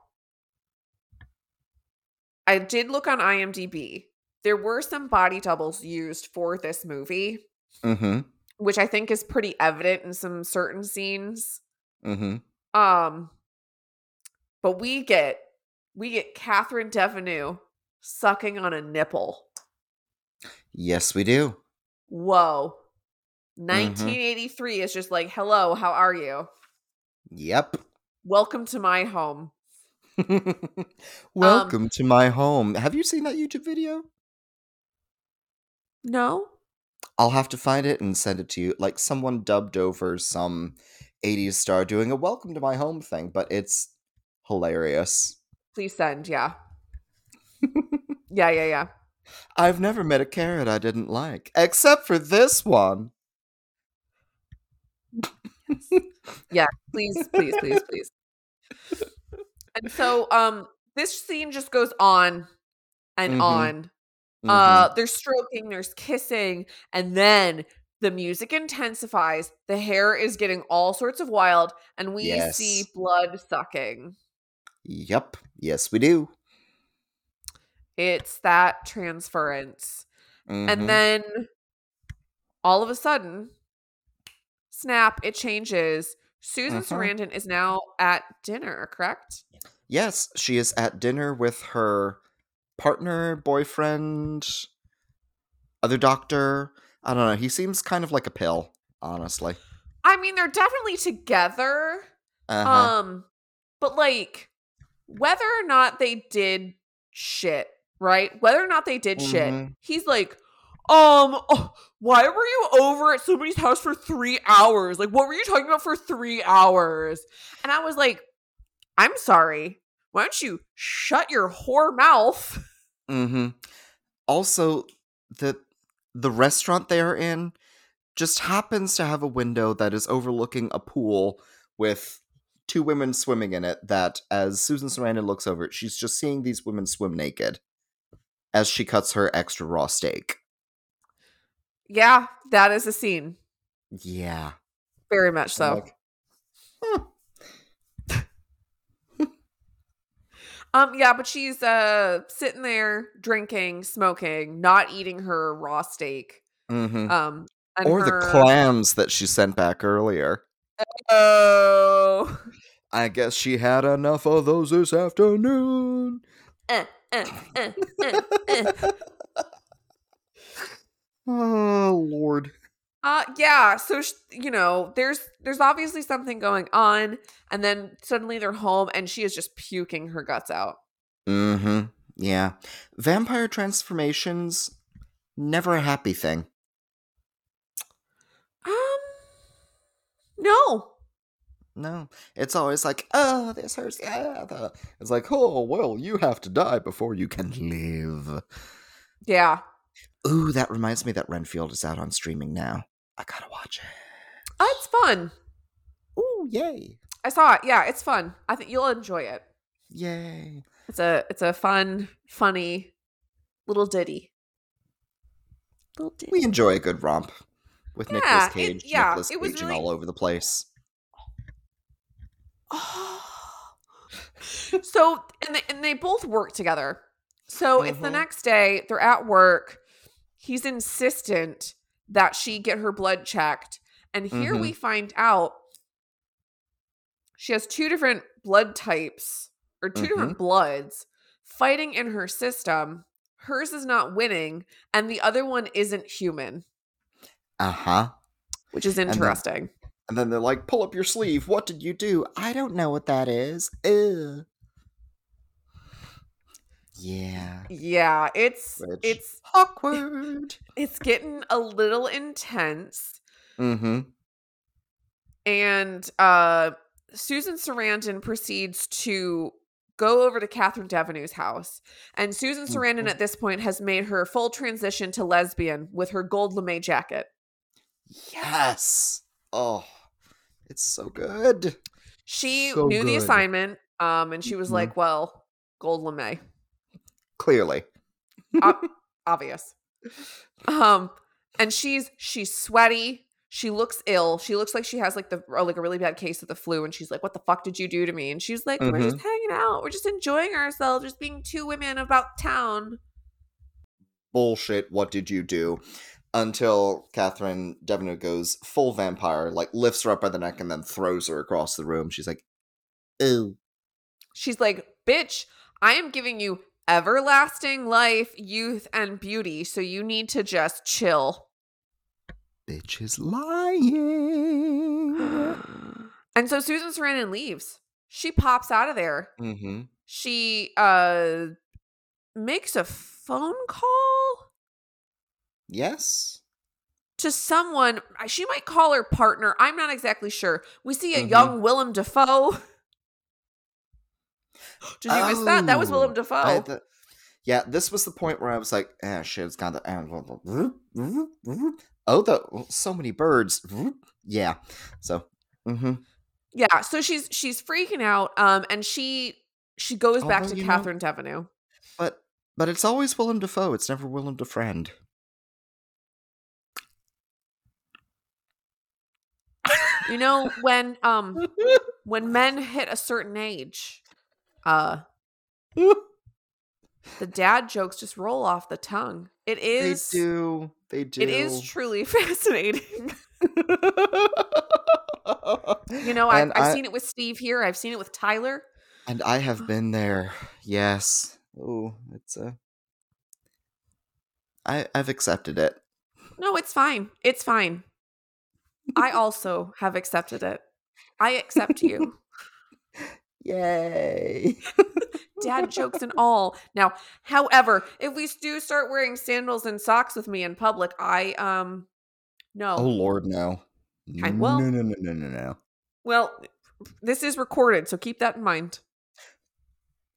I did look on IMDb. There were some body doubles used for this movie, mm-hmm. which I think is pretty evident in some certain scenes. Mm-hmm. Um, but we get we get Catherine Devenu sucking on a nipple. Yes, we do. Whoa. Mm-hmm. 1983 is just like, hello, how are you? Yep. Welcome to my home. Welcome to my home. Have you seen that YouTube video? No? I'll have to find it and send it to you. Like someone dubbed over some 80s star doing a welcome to my home thing, but it's hilarious. Please send, yeah. yeah, yeah, yeah. I've never met a carrot I didn't like, except for this one. Yeah, please, please, please, please. And so um this scene just goes on and Mhm. on. Uh there's stroking, there's kissing, and then the music intensifies. The hair is getting all sorts of wild, and we see blood sucking. yep. Yes, we do. It's that transference. Mhm. And then all of a sudden, snap, it changes. Susan Mhm. Sarandon is now at dinner, correct? yes, she is at dinner with her partner, boyfriend, other doctor. I don't know. He seems kind of like a pill, honestly. I mean, they're definitely together. Uh-huh. Um, but like whether or not they did shit, right? Whether or not they did shit, Mhm. he's like, um, oh, why were you over at somebody's house for three hours? Like, what were you talking about for three hours? And I was like, I'm sorry. Why don't you shut your whore mouth? Mm-hmm. Also, the the restaurant they're in just happens to have a window that is overlooking a pool with two women swimming in it. That as Susan Sarandon looks over it, she's just seeing these women swim naked as she cuts her extra raw steak. Yeah, that is a scene. Yeah. Very much so. Like, huh. Um, yeah, but she's uh sitting there drinking, smoking, not eating her raw steak. Mhm. Um, and Or her- the clams that she sent back earlier. Oh, I guess she had enough of those this afternoon. Eh, eh, eh, eh, eh. Oh Lord. Uh, yeah. So sh- you know, there's there's obviously something going on, and then suddenly they're home, and she is just puking her guts out. Mm-hmm. Yeah. Vampire transformations, never a happy thing. Um, no. No. It's always like, oh, this hurts. Yeah. It's like, oh, well, you have to die before you can live. Yeah. Ooh, that reminds me that Renfield is out on streaming now. I gotta watch it. Uh, it's fun. Ooh, yay. I saw it. Yeah, it's fun. I think you'll enjoy it. Yay. It's a it's a fun, funny little ditty. Little ditty. We enjoy a good romp with Yeah, Nicolas it- Cage. yeah, Nicolas it was really- all over the place. so and they, and they both work together. So it's the next day. They're at work. He's insistent that she get her blood checked, and here Mhm. we find out she has two different blood types or 2 different bloods fighting in her system. Hers is not winning, and the other one isn't human, Uh huh. which is then- interesting. And then they're like, pull up your sleeve. What did you do? I don't know what that is. Ugh. Yeah. yeah, it's Which- it's Awkward. it's getting a little intense. mm-hmm. and uh Susan Sarandon proceeds to go over to Catherine Devanew's house. And Susan Sarandon Mhm. at this point has made her full transition to lesbian with her gold lame jacket. Yes. Oh, it's so good. She So knew the assignment, um, and she was Mhm. like, "Well, gold lame, Clearly. obvious." Um, and she's she's sweaty. She looks ill. She looks like she has like the like a really bad case of the flu. And she's like, "What the fuck did you do to me?" And she's like, "We're just hanging out. We're just enjoying ourselves. Just being two women about town." Bullshit. What did you do? Until Catherine Devaneux goes full vampire, like lifts her up by the neck and then throws her across the room. She's like, "Ew." She's like, "Bitch, I am giving you everlasting life, youth, and beauty. So you need to just chill." Bitch is lying. and so Susan Sarandon leaves. She pops out of there. mm-hmm. She uh makes a phone call Yes. to someone. She might call her partner. I'm not exactly sure. We see a Mhm. young Willem Dafoe. Did you miss that? That was Willem Oh, Dafoe. The- yeah, this was the point where I was like, "Ah, shit, it's got the oh, the so many birds." Yeah, so hmm yeah, so she's she's freaking out. Um, and she she goes back to know- Catherine Devaneux. but but it's always Willem Dafoe. It's never Willem Defriend. You know when um when men hit a certain age, uh, the dad jokes just roll off the tongue. It is. they do. They do. it is truly fascinating. You know, I've, And I've seen it with Steve here. I've seen it with Tyler. and I have been there. Yes. Oh, it's a. I I've accepted it. No, it's fine. It's fine. I also have accepted it. I accept you. Yay. Dad jokes and all. Now, however, if we do start wearing sandals and socks with me in public, I um no. Oh Lord, no. I- well- no, no, no, no, no, no. Well, this is recorded, so keep that in mind.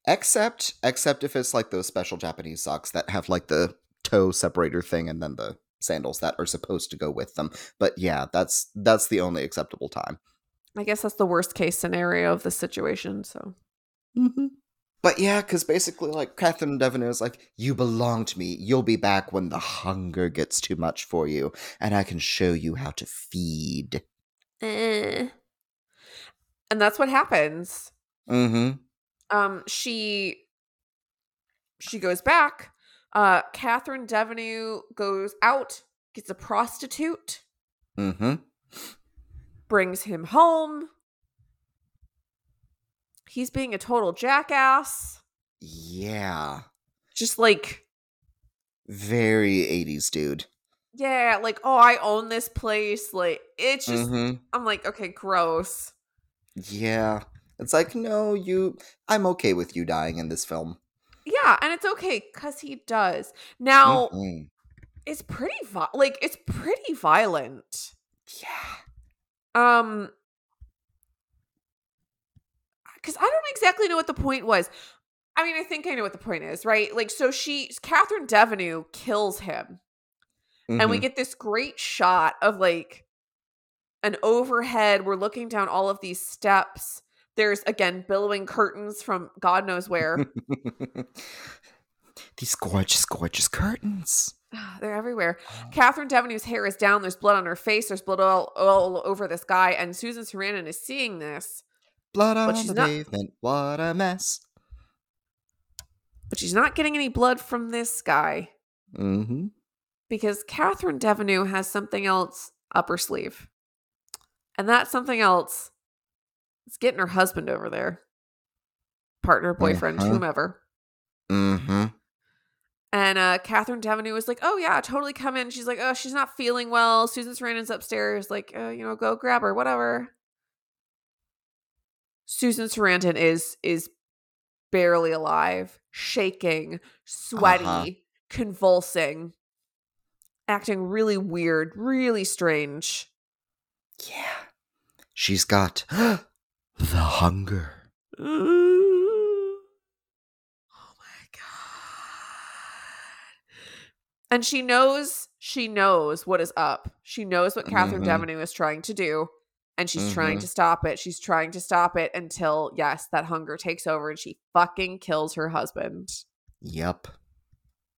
Except, except if it's like those special Japanese socks that have like the toe separator thing, and then the sandals that are supposed to go with them. But yeah, that's that's the only acceptable time. I guess that's the worst case scenario of the situation, so Mm-hmm. But yeah, because basically, like Catherine Devon is like, "You belong to me. You'll be back when the hunger gets too much for you, and I can show you how to feed." eh. And that's what happens. Mm-hmm. um she she goes back uh catherine devanue goes out gets a prostitute Mm-hmm. Brings him home he's being a total jackass Yeah. just like Very 80s dude. yeah like oh i own this place like it's just mm-hmm. i'm like okay gross Yeah. It's like, no, you I'm okay with you dying in this film. yeah and it's okay because he does now Mhm. it's pretty vi- like it's pretty violent Yeah. Um, because I don't exactly know what the point was. I mean, I think I know what the point is, right? Like, so she, Catherine Devanue kills him, and we Mhm. get this great shot of like an overhead. We're looking down all of these steps. There's again billowing curtains from God knows where. These gorgeous, gorgeous curtains. They're everywhere. Catherine Devanue's hair is down. There's blood on her face. There's blood all, all over this guy. And Susan Sarandon is seeing this, Blood on the not- pavement. What a mess. but she's not getting any blood from this guy. Mm-hmm. because Catherine Devanue has something else up her sleeve. And that something else is getting her husband over there. Partner, boyfriend, Uh-huh. whomever. Mm-hmm. And uh Catherine Devanue was like, Oh yeah, totally come in. She's like, Oh, she's not feeling well. Susan Sarandon's upstairs, like, uh, you know, go grab her, whatever. Susan Sarandon is is barely alive, shaking, sweaty, Uh-huh. convulsing, acting really weird, really strange. Yeah. She's got the hunger. oh my god. And she knows she knows what is up. She knows what Catherine Mhm. Devanue is trying to do. And she's trying Mhm. to stop it. She's trying to stop it until, yes, that hunger takes over and she fucking kills her husband. Yep.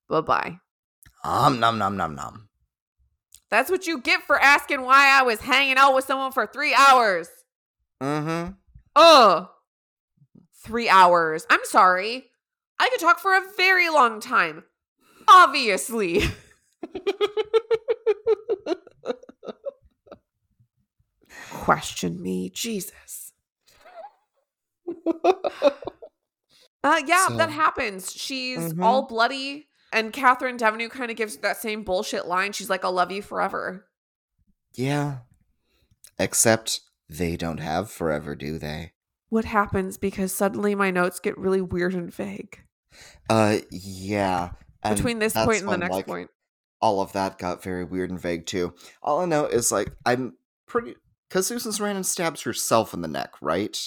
Bye bye. Um nom nom nom nom. That's what you get for asking why I was hanging out with someone for three hours. Mm-hmm. Ugh. Three hours. I'm sorry. I could talk for a very long time. Obviously. Question me, Jesus. Uh, yeah, that happens. She's Mhm. all bloody, and Catherine Devanue kind of gives that same bullshit line. She's like, "I'll love you forever." yeah. Except they don't have forever, do they? What happens? Because suddenly my notes get really weird and vague Uh yeah. And between this point and the when, next like, point. All of that got very weird and vague too. All I know is like I'm pretty because Susan Sarandon stabs herself in the neck, right?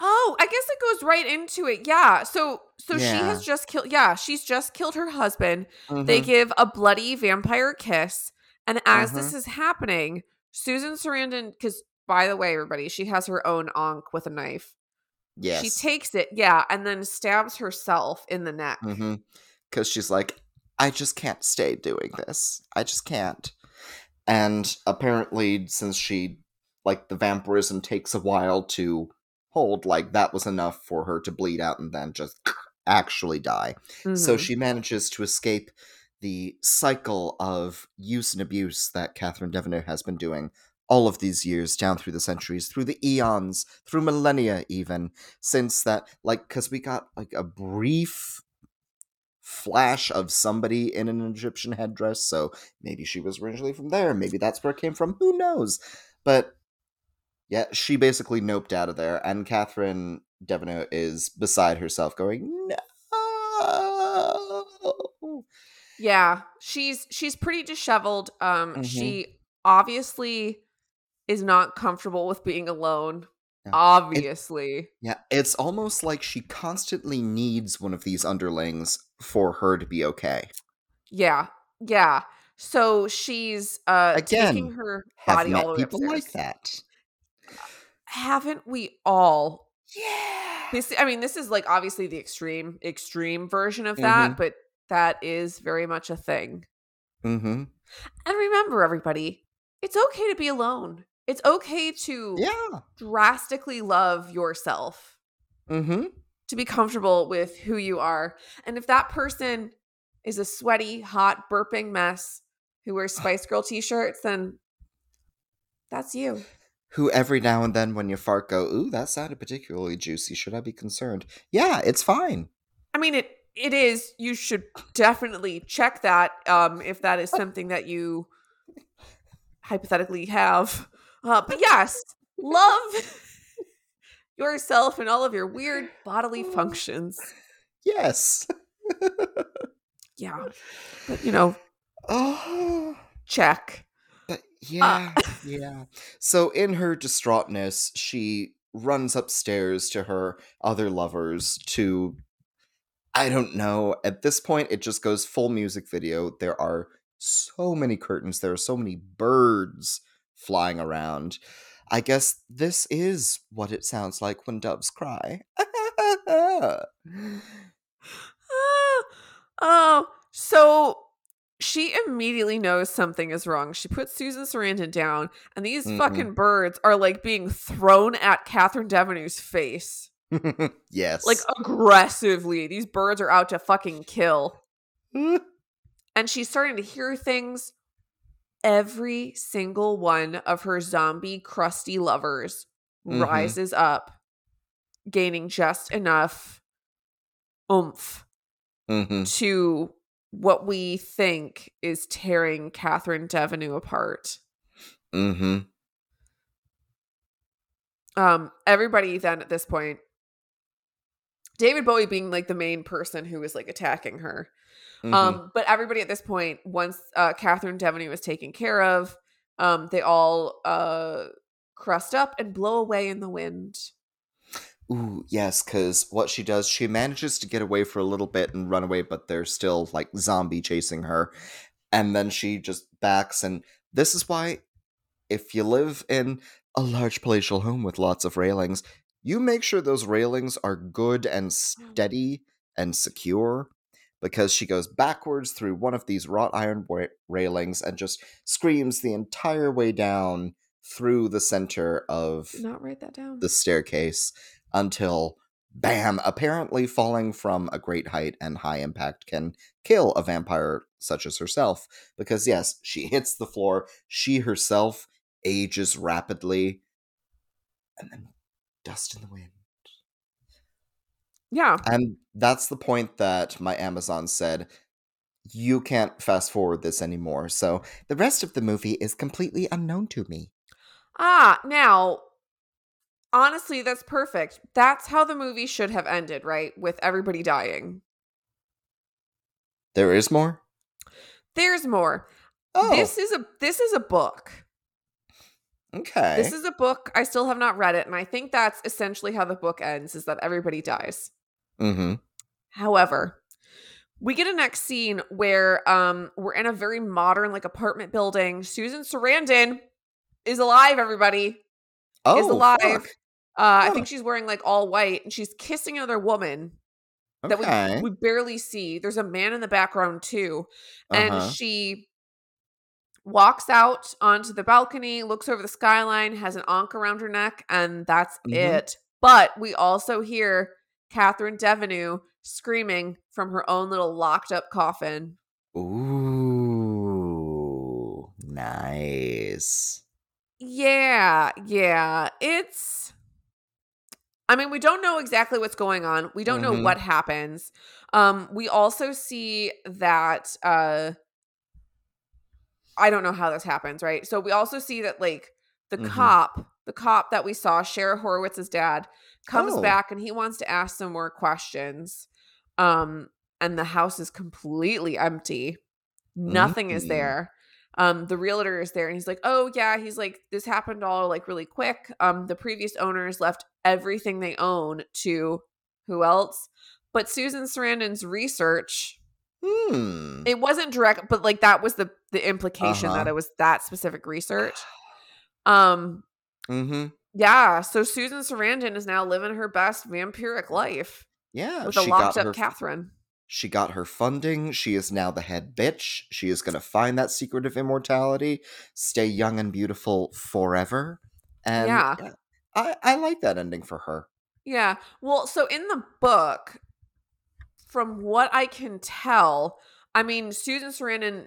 Oh, I guess it goes right into it. Yeah. So so she has just killed yeah, she's just killed her husband. They Mhm. give a bloody vampire kiss. And as Mm-hmm. this is happening, Susan Sarandon cuz by the way, everybody, she has her own ankh with a knife. yes. She takes it, yeah, and then stabs herself in the neck. Mm-hmm. Because she's like, I just can't stay doing this. I just can't. And apparently, since she, like, the vampirism takes a while to hold, like, that was enough for her to bleed out and then just actually die. So Mhm. she manages to escape the cycle of use and abuse that Catherine Devaneux has been doing all of these years down through the centuries, through the eons, through millennia, even since that, like, because we got like a brief flash of somebody in an Egyptian headdress, so maybe she was originally from there. Maybe that's where it came from. Who knows? But yeah, she basically noped out of there, and Catherine Devaneux is beside herself, going, "No." Yeah, she's she's pretty disheveled. Um, Mhm. she obviously is not comfortable with being alone. Yeah. Obviously, Yeah, it's almost like she constantly needs one of these underlings for her to be okay. yeah, yeah. So she's uh Again, taking her body all met the way people upstairs. like that. Haven't we all? Yeah. This, I mean, this is like obviously the extreme, extreme version of that, Mhm. but that is very much a thing. Mm-hmm. And remember, everybody, it's okay to be alone. It's okay to Yeah. drastically love yourself, Mm-hmm. To be comfortable with who you are. And if that person is a sweaty, hot, burping mess who wears Spice Girl t shirts, then that's you. Who every now and then when you fart go, ooh, that sounded particularly juicy. Should I be concerned? Yeah, it's fine. I mean, it it is. You should definitely check that um, if that is something that you hypothetically have. Uh, but yes, love yourself and all of your weird bodily oh. functions. Yes. Yeah, but you know, Oh. check. But yeah, yeah. So in her distraughtness, she runs upstairs to her other lovers to I don't know. At this point it just goes full music video. There are so many curtains, there are so many birds flying around. I guess this is what it sounds like when doves cry. Ah, oh, so she immediately knows something is wrong. She puts Susan Sarandon down, and these Mhm. fucking birds are like being thrown at Catherine Devaneu's face. yes. Like aggressively. These birds are out to fucking kill. And she's starting to hear things. Every single one of her zombie crusty lovers Mhm. rises up, gaining just enough oomph Mhm. to what we think is tearing Catherine Devaneux apart. Mhm. Um, everybody then at this point, David Bowie being like the main person who was like attacking her. Mhm. Um, but everybody at this point, once uh Catherine Devaney was taken care of, um, they all uh crust up and blow away in the wind. Ooh, yes, because what she does, she manages to get away for a little bit and run away, but they're still like zombie chasing her. And then she just backs, and this is why if you live in a large palatial home with lots of railings, you make sure those railings are good and steady and secure. Because she goes backwards through one of these wrought iron wa- railings and just screams the entire way down through the center of Did not write that down. the staircase until bam apparently falling from a great height and high impact can kill a vampire such as herself because yes she hits the floor she herself ages rapidly and then dust in the wind yeah. and that's the point that my amazon said you can't fast forward this anymore so the rest of the movie is completely unknown to me Ah, now, honestly, that's perfect. That's how the movie should have ended, right? With everybody dying. there is more There's more. oh This is a this is a book. okay This is a book. I still have not read it, and I think that's essentially how the book ends: is that everybody dies. Mm-hmm However, we get a next scene where um we're in a very modern like apartment building. Susan Sarandon is alive. Everybody, oh is alive. fuck. uh, I think she's wearing like all white, and she's kissing another woman. that we, we barely see. There's a man in the background too. And Uh-huh. she walks out onto the balcony, looks over the skyline, has an ankh around her neck, and that's Mhm. it. But we also hear Catherine Devaneux screaming from her own little locked up coffin. Ooh, nice. Yeah, yeah. It's I mean, we don't know exactly what's going on. We don't know Mhm. what happens. Um, we also see that uh I don't know how this happens, right? So we also see that like the Mhm. cop, the cop that we saw, Sheriff Horowitz's dad, comes Oh. back and he wants to ask some more questions. Um, and the house is completely empty. Nothing is Mm. there. Um, the realtor is there and he's like, Oh yeah, he's like, this happened all like really quick. Um, the previous owners left everything they own to who else? But Susan Sarandon's research Hmm. it wasn't direct but like that was the the implication that Uh-huh. it was that specific research um mm-hmm. Yeah so susan sarandon is now living her best vampiric life Yeah. with a locked up her catherine She got her funding. She is now the head bitch. She is going to find that secret of immortality, stay young and beautiful forever. And Yeah. Uh, I, I like that ending for her. yeah well so in the book from what i can tell i mean susan sarandon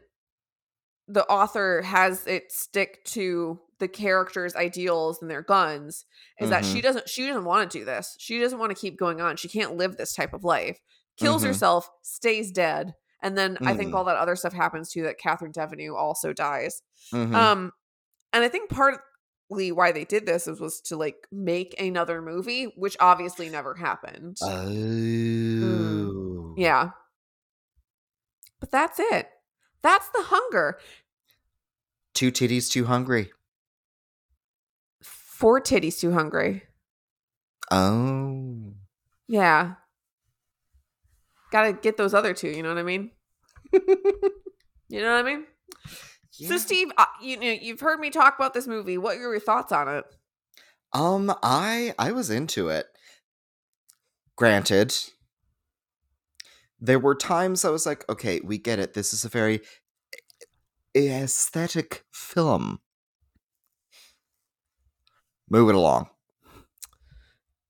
the author has it stick to the characters ideals and their guns is that she doesn't she doesn't want to do this she doesn't want to keep going on she can't live this type of life kills Mhm. herself stays dead and then i think Mm. all that other stuff happens too that catherine devanue also dies Mhm. um and i think partly why they did this was, was to like make another movie which obviously never happened oh. Mm. yeah but that's it that's the hunger Two titties too hungry. Four titties too hungry Oh. yeah gotta get those other two you know what i mean you know what i mean so steve uh, you know you've heard me talk about this movie what are your thoughts on it Um, I I was into it. Granted, there were times I was like, okay, we get it. This is a very aesthetic film. Move it along.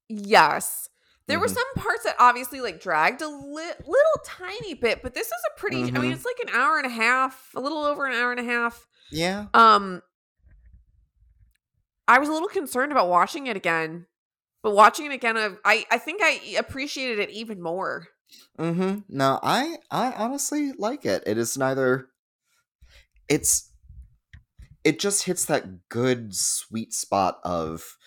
yes there were Mhm. some parts that obviously like dragged a li- little tiny bit but this is a pretty i mean Mhm. it's like an hour and a half a little over an hour and a half Yeah. um i was a little concerned about watching it again but watching it again i i think i appreciated it even more Mm-hmm. No, I I honestly like it. It is neither it's it just hits that good sweet spot of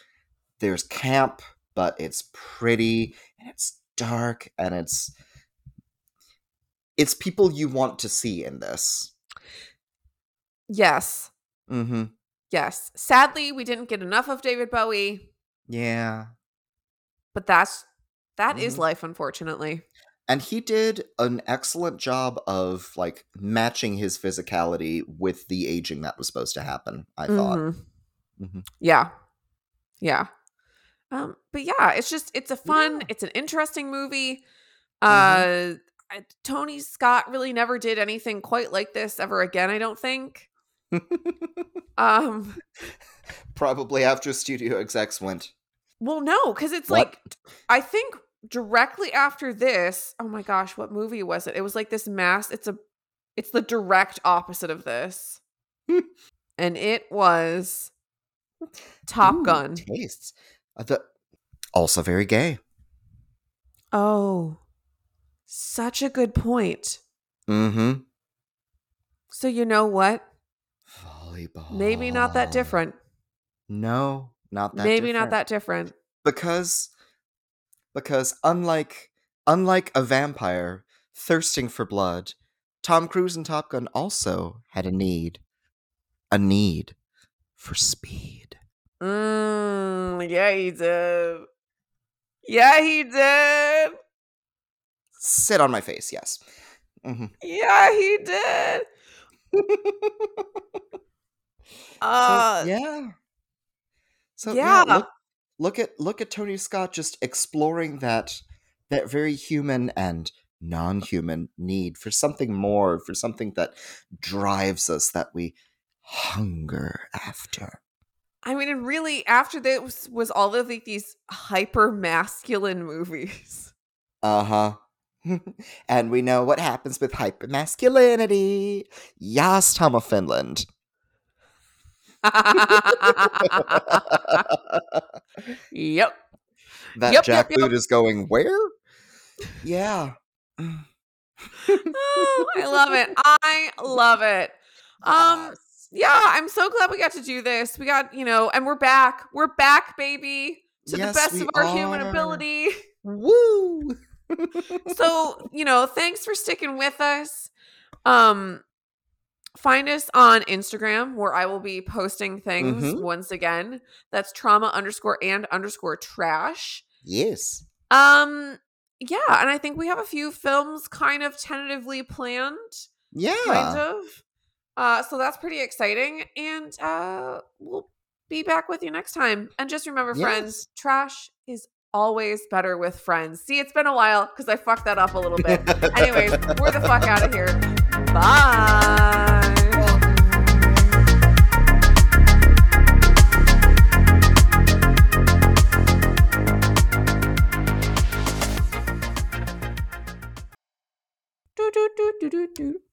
there's camp, but it's pretty and it's dark and it's it's people you want to see in this. yes Mm-hmm. yes sadly we didn't get enough of david bowie Yeah. but that's that is Mhm. life unfortunately And he did an excellent job of like matching his physicality with the aging that was supposed to happen, I thought. Mhm. Mhm. yeah yeah um but yeah it's just it's a fun Yeah. it's an interesting movie uh Mhm. I, tony scott really never did anything quite like this ever again i don't think um Probably after studio execs went. well no because it's What? like i think directly after this oh my gosh what movie was it it was like this mass it's a it's the direct opposite of this and it was top Ooh, gun tastes. The, also very gay. Oh, such a good point. Mm-hmm. So, you know what? Volleyball. Maybe not that different. No, not that. Maybe not that different. because because unlike unlike a vampire thirsting for blood, Tom Cruise in Top Gun also had a need, a need for speed. Mm, yeah, he did. Yeah, he did. Sit on my face, yes. hmm Yeah, he did. Uh, so, yeah. So yeah. yeah, look, look at look at Tony Scott just exploring that that very human and non-human need for something more, for something that drives us, that we hunger after. I mean, and really, after this was all of like these hyper masculine movies. Uh huh. and we know what happens with hypermasculinity. Yas, Tom of Finland. yep. that Yep, yep, jackboot is going where? Yeah. oh, I love it. I love it. Um, yeah, I'm so glad we got to do this. We got, you know, and we're back. We're back, baby, to Yes, the best of our human ability. Woo! so, you know, thanks for sticking with us. Um, find us on Instagram where I will be posting things Mhm. once again. That's trauma underscore and underscore trash. yes. Um, yeah, and I think we have a few films kind of tentatively planned. Yeah. kind of. Uh, so that's pretty exciting, and uh, we'll be back with you next time. And just remember, friends, trash is always better with friends. See, it's been a while because I fucked that up a little bit. Anyways, we're the fuck out of here. Bye. do do do do do